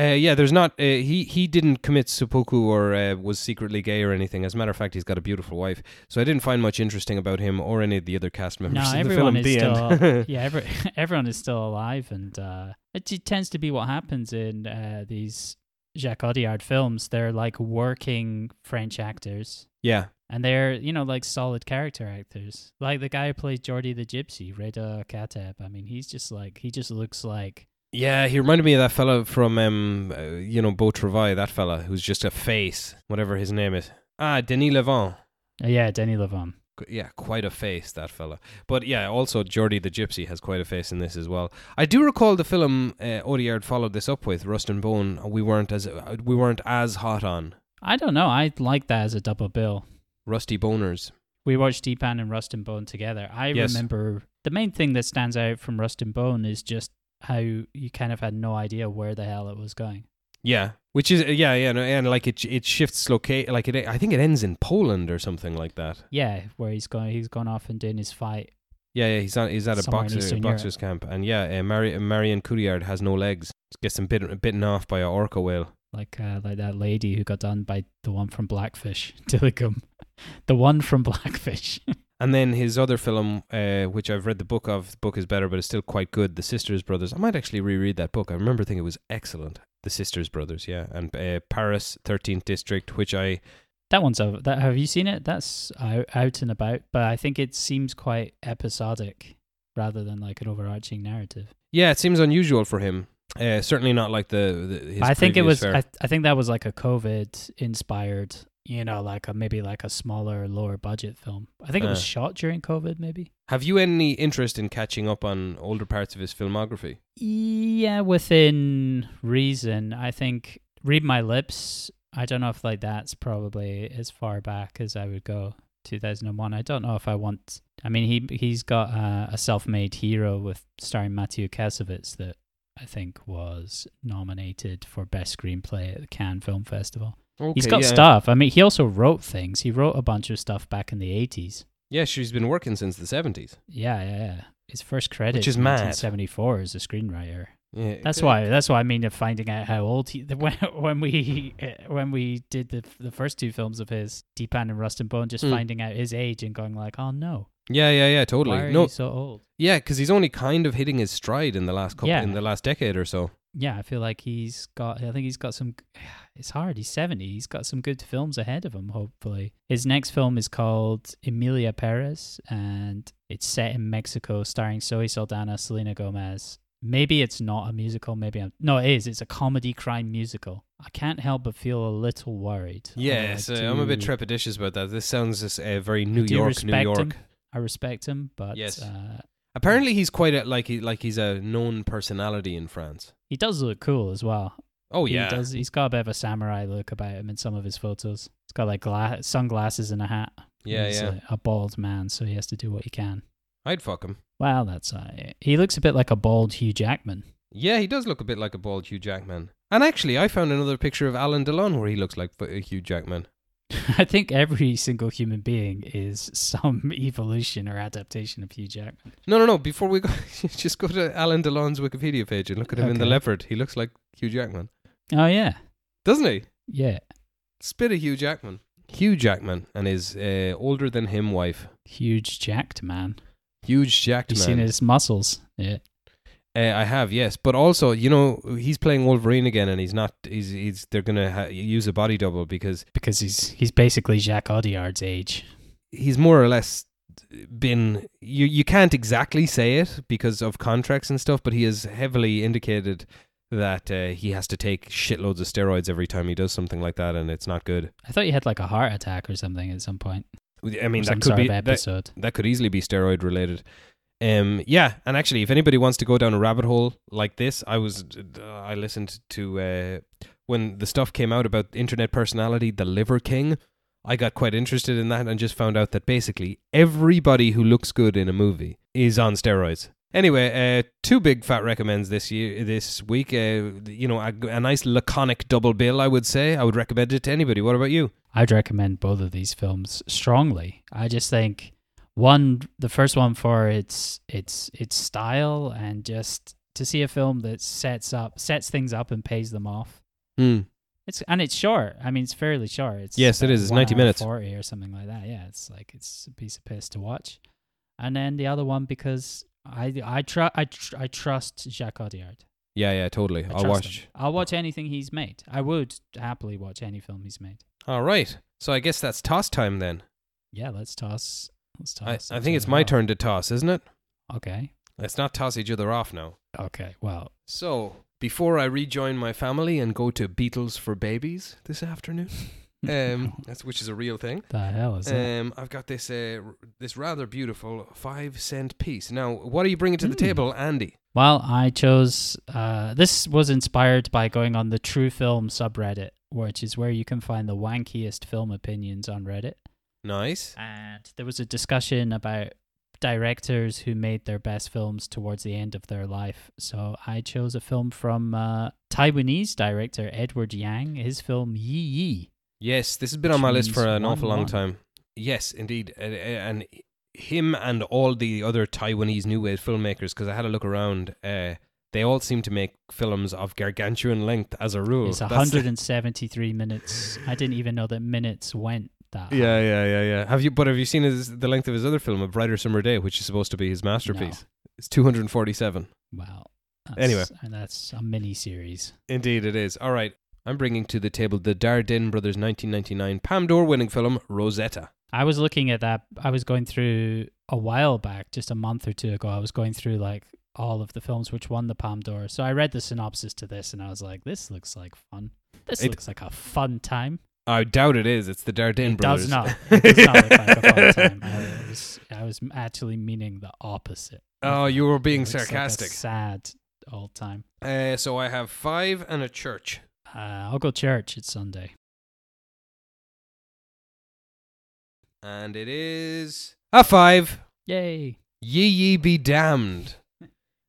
Uh, yeah, there's not. Uh, he he didn't commit seppuku or uh, was secretly gay or anything. As a matter of fact, he's got a beautiful wife. So I didn't find much interesting about him or any of the other cast members No, in the everyone film. is the still yeah. Every, everyone is still alive, and uh, it tends to be what happens in uh, these Jacques Audiard films. They're like working French actors. yeah, And they're, you know, like solid character actors. Like the guy who plays Jordi the Gypsy, Reda Kateb. I mean, he's just like, he just looks like, yeah. He reminded me of that fella from um, uh, you know, Beau Travail. That fella who's just a face, whatever his name is. Ah, Denis Lavant. uh, yeah, Denny Levon. Qu- Yeah, quite a face that fella. But yeah, also Jordi the Gypsy has quite a face in this as well. I do recall the film uh, Audiard followed this up with Rust and Bone. We weren't as uh, we weren't as hot on I don't know. I like that as a double bill. Rusty Boners. We watched Dheepan and Rust and Bone together. I Yes. remember the main thing that stands out from Rust and Bone is just how you kind of had no idea where the hell it was going. Yeah, which is yeah, yeah, no, and like it it shifts locate like it. I think it ends in Poland or something like that. Yeah, where he's going, he's gone off and doing his fight. Yeah, yeah, he's on he's at a boxer boxers camp, and yeah, uh, Mari- Marion Cotillard has no legs. Gets him bitten bitten off by a orca whale. like uh, like that lady who got done by the one from Blackfish, Tilikum, the one from Blackfish. And then his other film, uh, which I've read the book of, the book is better, but it's still quite good. The Sisters Brothers. I might actually reread that book. I remember thinking it was excellent. The Sisters Brothers, yeah, and uh, Paris, Thirteenth District, which I that one's over. That have you seen it? That's out, out and about, but I think it seems quite episodic rather than like an overarching narrative. yeah, it seems unusual for him. Uh, certainly not like the, the his I think it was. I, I think that was like a COVID inspired you know, like a maybe like a smaller, lower budget film. I think it was Uh. shot during COVID, maybe. Have you any interest in catching up on older parts of his filmography? Yeah, within reason. I think read my lips. I don't know if like that's probably as far back as I would go. 2001. I don't know if I want. I mean, he he's got uh, a self-made hero with starring Mathieu Kassovitz that I think was nominated for best screenplay at the Cannes Film Festival. Okay, he's got yeah. stuff. I mean, he also wrote things. He wrote a bunch of stuff back in the 80s. Yeah, she's been working since the seventies. Yeah, yeah, yeah. His first credit Which is mad. 1974 as a screenwriter. Yeah, That's why. That's why I mean of finding out how old he. When, when we when we did the the first two films of his, Dheepan and Rust and Bone, just Hmm. finding out his age and going like, oh no, Yeah, yeah, yeah, totally. why are no, you so old? yeah, because he's only kind of hitting his stride in the last couple, Yeah. in the last decade or so. Yeah, I feel like he's got. I think he's got some. It's hard. He's seventy. He's got some good films ahead of him. Hopefully, his next film is called Emilia Perez, and it's set in Mexico, starring Zoe Saldana, Selena Gomez. Maybe it's not a musical. Maybe I'm. No, it is. It's a comedy crime musical. I can't help but feel a little worried. Yes, Uh, uh, I'm a bit trepidatious about that. This sounds just, uh, very New York, New York. him? I respect him, but Yes. uh, Apparently, he's quite a like he like he's a known personality in France. he does look cool as well. Oh He yeah, does. He's got a bit of a samurai look about him in some of his photos. He's got like gla- sunglasses and a hat. yeah, He's yeah. A, a bald man, so he has to do what he can. I'd fuck him. Well, that's uh, he looks a bit like a bald Hugh Jackman. Yeah, he does look a bit like a bald Hugh Jackman. And actually, I found another picture of Alain Delon where he looks like uh, Hugh Jackman. I think every single human being is some evolution or adaptation of Hugh Jackman. No, no, no. Before we go, just go to Alain Delon's Wikipedia page and look at him in the leopard. He looks like Hugh Jackman, Oh yeah, doesn't he? yeah. Spit of Hugh Jackman. Hugh Jackman and his uh, older than him wife. Huge jacked man. Huge jacked You man. seen his muscles? Yeah. Uh, I have, yes, but also, you know, he's playing Wolverine again, and he's not. He's he's. They're gonna ha- use a body double because Because he's he's basically Jacques Audiard's age. he's more or less been. You you can't exactly say it because of contracts and stuff, but he has heavily indicated that uh, he has to take shitloads of steroids every time he does something like that, and it's not good. I thought you had like a heart attack or something at some point. I mean, that could be that, episode. that could easily be steroid related. Um, yeah, and actually, if anybody wants to go down a rabbit hole like this, I was uh, I listened to uh, when the stuff came out about internet personality, the Liver King. I got quite interested in that and just found out that basically everybody who looks good in a movie is on steroids. Anyway, uh, two big fat recommends this year, this week. Uh, you know, a, a nice laconic double bill. I would say I would recommend it to anybody. What about you? I'd recommend both of these films strongly. I just think one, the first one for its its its style and just to see a film that sets up sets things up and pays them off. Hmm. It's and it's short. I mean, it's fairly short. It's Yes, it is. It's 90 hour minutes. forty or something like that. Yeah, it's like it's a piece of piss to watch. And then the other one because I I tr- I tr- I trust Jacques Audiard. Yeah, yeah, totally. I I'll watch. him. I'll watch anything he's made. I would happily watch any film he's made. All right. So I guess that's toss time then. Yeah, let's toss. Let's I, toss. I each think it's my off. turn to toss, isn't it? Okay. Let's not toss each other off now. Okay. Well, So, before I rejoin my family and go to Beatles for Babies this afternoon, um, that's which is a real thing. the hell is that? Um, I've got this uh, r- this rather beautiful five cent piece. Now, what are you bringing to the Hmm. table, Andy? Well, I chose. Uh, this was inspired by going on the True Film subreddit, which is where you can find the wankiest film opinions on Reddit. Nice. And there was a discussion about directors who made their best films towards the end of their life. So I chose a film from uh, Taiwanese director Edward Yang. His film Yi Yi. Yes, this has been on my list for an awful long 1-1. time. Yes, indeed, and, and him and all the other Taiwanese new wave filmmakers. Because I had a look around, uh, they all seem to make films of gargantuan length as a rule. It's 173 minutes. I didn't even know that minutes went that. Yeah, yeah, yeah, yeah. Have you? But have you seen his, the length of his other film, A Brighter Summer Day, which is supposed to be his masterpiece? It's two hundred and forty-seven. Wow. Anyway. and that's a mini series. Indeed, it is. All right, I'm bringing to the table the Dardenne brothers' 1999 Palme d'Or winning film Rosetta. I was looking at that. I was going through a while back, just a month or two ago. I was going through like all of the films which won the Palme d'Or. So I read the synopsis to this, and I was like, "This looks like fun. This It- looks like a fun time." I doubt it is. It's the Dardenne it brothers. does not. It does not look like a fun time. I was, I was actually meaning the opposite. Oh, you were being looks like sarcastic. sad old time. Uh, so I have five and a church. Uh, I'll go church. It's Sunday. And it is a five. Yay! Ye ye be damned.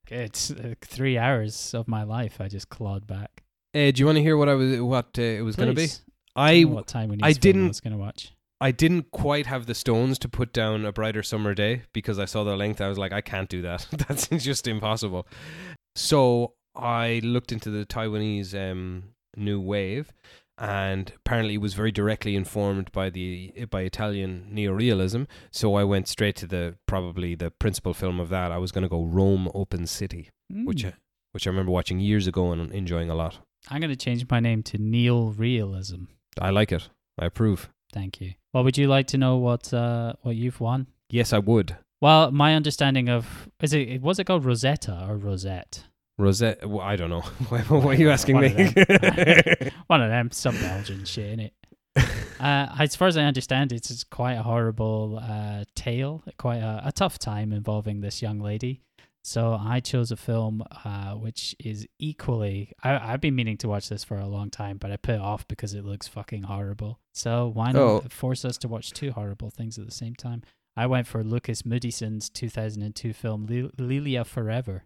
It's Uh, three hours of my life I just clawed back. Uh, do you want to hear what I was what uh, it was going to be? I what time we I didn't- was going to watch. I didn't quite have the stones to put down a brighter summer day because I saw the length. I was like, I can't do that. That's just impossible. So I looked into the Taiwanese um, new wave, and apparently it was very directly informed by the by Italian neorealism. So I went straight to the probably the principal film of that. I was going to go Rome Open City, which Mm. I, which I remember watching years ago and enjoying a lot. I'm going to change my name to Neil Realism. I like it. I approve. Thank you. Well, would you like to know what uh, what you've won? Yes, I would. Well, my understanding of is it was it called Rosetta or Rosette? Rosette. Well, I don't know. Why, why are you asking One me? of One of them, some Belgian shit in it. Uh, as far as I understand, it's, it's quite a horrible uh, tale, quite a, a tough time involving this young lady. So I chose a film uh, which is equally. I, I've been meaning to watch this for a long time, but I put it off because it looks fucking horrible. So why not Oh. force us to watch two horrible things at the same time? I went for Lukas Moodysson's 2002 film Lil- Lilya Forever.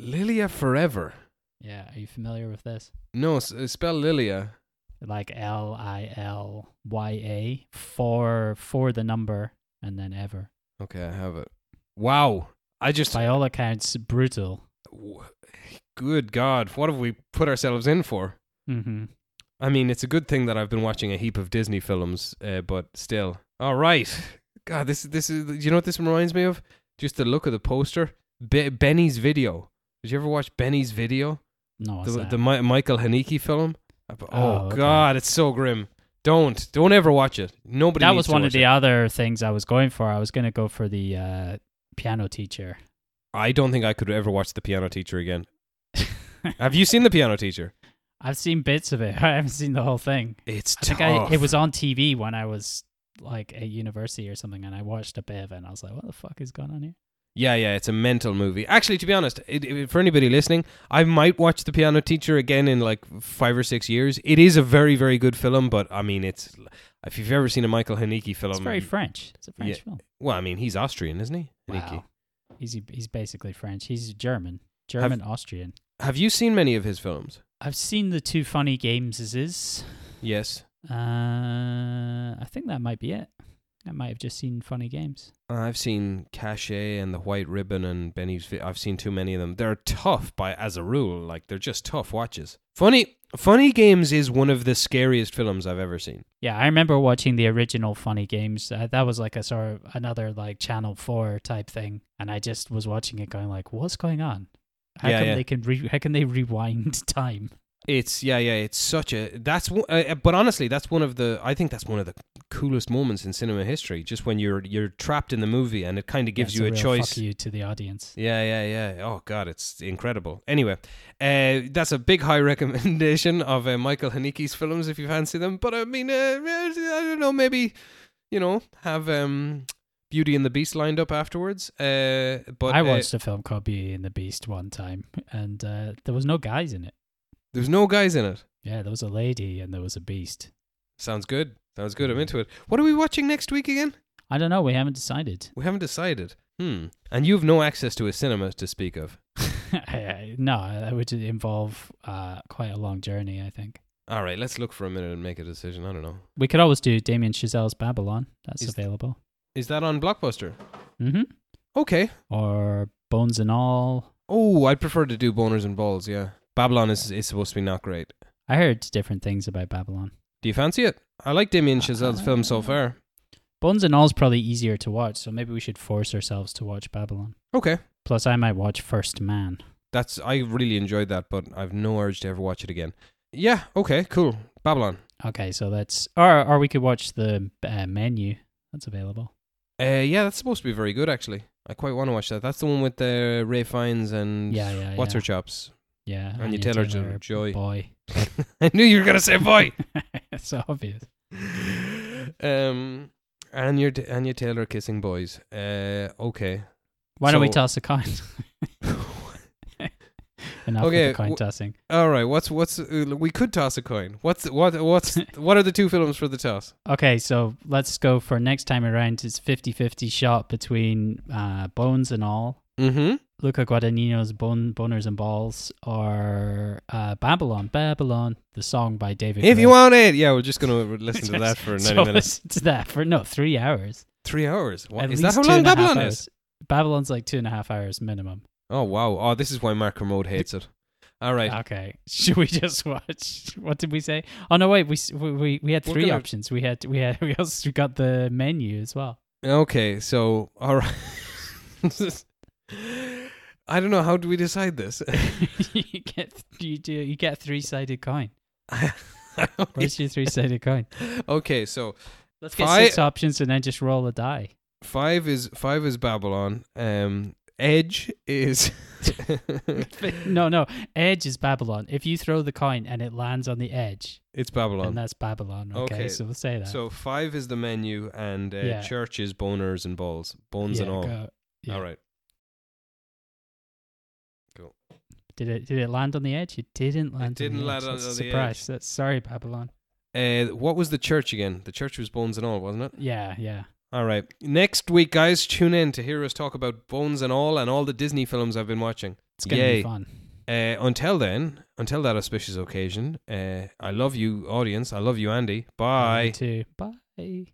Lilya Forever. Yeah, are you familiar with this? No, s- uh, spell Lilya. like L I L Y A for for the number and then ever. Okay, I have it. Wow. I just. By all accounts, brutal. w- Good God. What have we put ourselves in for? Mm-hmm. I mean, it's a good thing that I've been watching a heap of Disney films, uh, but still. All right. God, this this is. Do you know what this reminds me of? Just the look of the poster. Be- Benny's video. Did you ever watch Benny's video? No, the the Mi- Michael Haneke film. Oh, Oh, okay. God, it's so grim. Don't don't ever watch it. Nobody. that was one of the it. other things I was going for. I was going to go for the uh, piano teacher. I don't think I could ever watch The Piano Teacher again. Have you seen The Piano Teacher? I've seen bits of it. I haven't seen the whole thing. It's I think. I, it was on TV when I was like at university or something, and I watched a bit of it, and I was like, "What the fuck is going on here?" Yeah, yeah, it's a mental movie. Actually, to be honest, it, it- for anybody listening, I might watch The Piano Teacher again in like five or six years. It is a very, very good film, but I mean, it's if you've ever seen a Michael Haneke film, It's very French. It's a French Yeah. film. well, I mean, he's Austrian, isn't he? Haneke. Wow. He's he's basically French. He's German, German Austrian. Have you seen many of his films? I've seen the two funny games. Is is Yes. uh, I think that might be it. I might have just seen funny games. I've seen Caché and The White Ribbon and Benny's. Vi- I've seen too many of them. They're tough by as a rule. Like they're just tough watches. Funny, Funny Games is one of the scariest films I've ever seen. Yeah, I remember watching the original Funny Games. Uh, that was like a sort of another like Channel Four type thing, and I just was watching it, going like, "What's going on? How Yeah, come yeah. they can re- how can they rewind time?" It's yeah, yeah. It's such a that's one- uh, but honestly, that's one of the I think that's one of the coolest moments in cinema history. Just when you're you're trapped in the movie and it kind of gives Yeah, you a real choice. Fuck you to the audience. Yeah, yeah, yeah. Oh God, it's incredible. Anyway, uh, that's a big high recommendation of uh, Michael Haneke's films if you fancy them. But I mean, uh, I don't know, maybe you know have um, Beauty and the Beast lined up afterwards. Uh, but I uh, watched a film called Beauty and the Beast one time, and uh, there was no guys in it. There's no guys in it. Yeah, there was a lady and there was a beast. Sounds good. Sounds good. I'm into it. What are we watching next week again? I don't know. We haven't decided. We haven't decided. Hmm. And you have no access to a cinema to speak of. no, that would involve uh, quite a long journey. I think All right, let's look for a minute and make a decision. I don't know. we could always do Damien Chazelle's Babylon. That's Is- available. Is that on Blockbuster? Mm-hmm. Okay. Or Bones and All. Oh, I'd prefer to do boners and balls. Yeah, Babylon is is supposed to be not great. I heard different things about Babylon. Do you fancy it? I like Damien Chazelle's film so far. Bones and All is probably easier to watch, so maybe we should force ourselves to watch Babylon. Okay, Plus, I might watch First Man. that's I really enjoyed that, but I've no urge to ever watch it again. Yeah. Okay. Cool. Babylon. Okay, so that's or or we could watch the uh, menu that's available. Uh, yeah, that's supposed to be very good actually. I quite want to watch that. That's the one with the uh, Ralph Fiennes and Yeah, yeah, what's yeah. her chops. Yeah, Anya Taylor-Joy. Boy, I knew you were gonna say boy. it's obvious. um, Anya Anya Taylor kissing boys. Uh, okay. Why don't we toss a coin? Enough Okay, with the coin w- tossing. All right. What's what's uh, we could toss a coin. What's what what's what are the two films for the toss? Okay, so let's go for next time around. It's 50-50 shot between uh, Bones and All, Mm-hmm. Luca Guadagnino's Bone, Boners and Balls, or uh, Babylon. Babylon, the song by David. If you want it, yeah, we're just gonna listen to that for ninety so minutes. to that for no three hours. Three hours. What, At is that how long Babylon hours. is? Babylon's like two and a half hours minimum. Oh wow. Oh, this is why Mark Kermode hates it. All right. Okay, should we just watch? What did we say? Oh no, wait. We we we, we had three gonna- options. We had we had we also got the menu as well. Okay. So all right. I don't know. How do we decide this? you get you do you get a three sided coin. Where's your three sided coin? okay. So Let's get six options and then just roll a die. five is five is Babylon. Um, Edge is. no, no. Edge is Babylon. If you throw the coin and it lands on the edge, it's Babylon. And that's Babylon. Okay, Okay, so we'll say that. So five is the menu, and uh, Yeah. church is boners and balls, bones yeah, and all. go- yeah. All right. Did it did it land on the edge? It didn't land. didn't on the land edge. on- on the surprise. That's sorry, Babylon. Uh, what was the church again? The church was bones and all, wasn't it? Yeah, yeah. All right. Next week, guys, tune in to hear us talk about bones and all, and all the Disney films I've been watching. It's gonna Yay. be fun. Uh, until then, until that auspicious occasion, uh, I love you, audience. I love you, Andy. Bye. You too. Bye.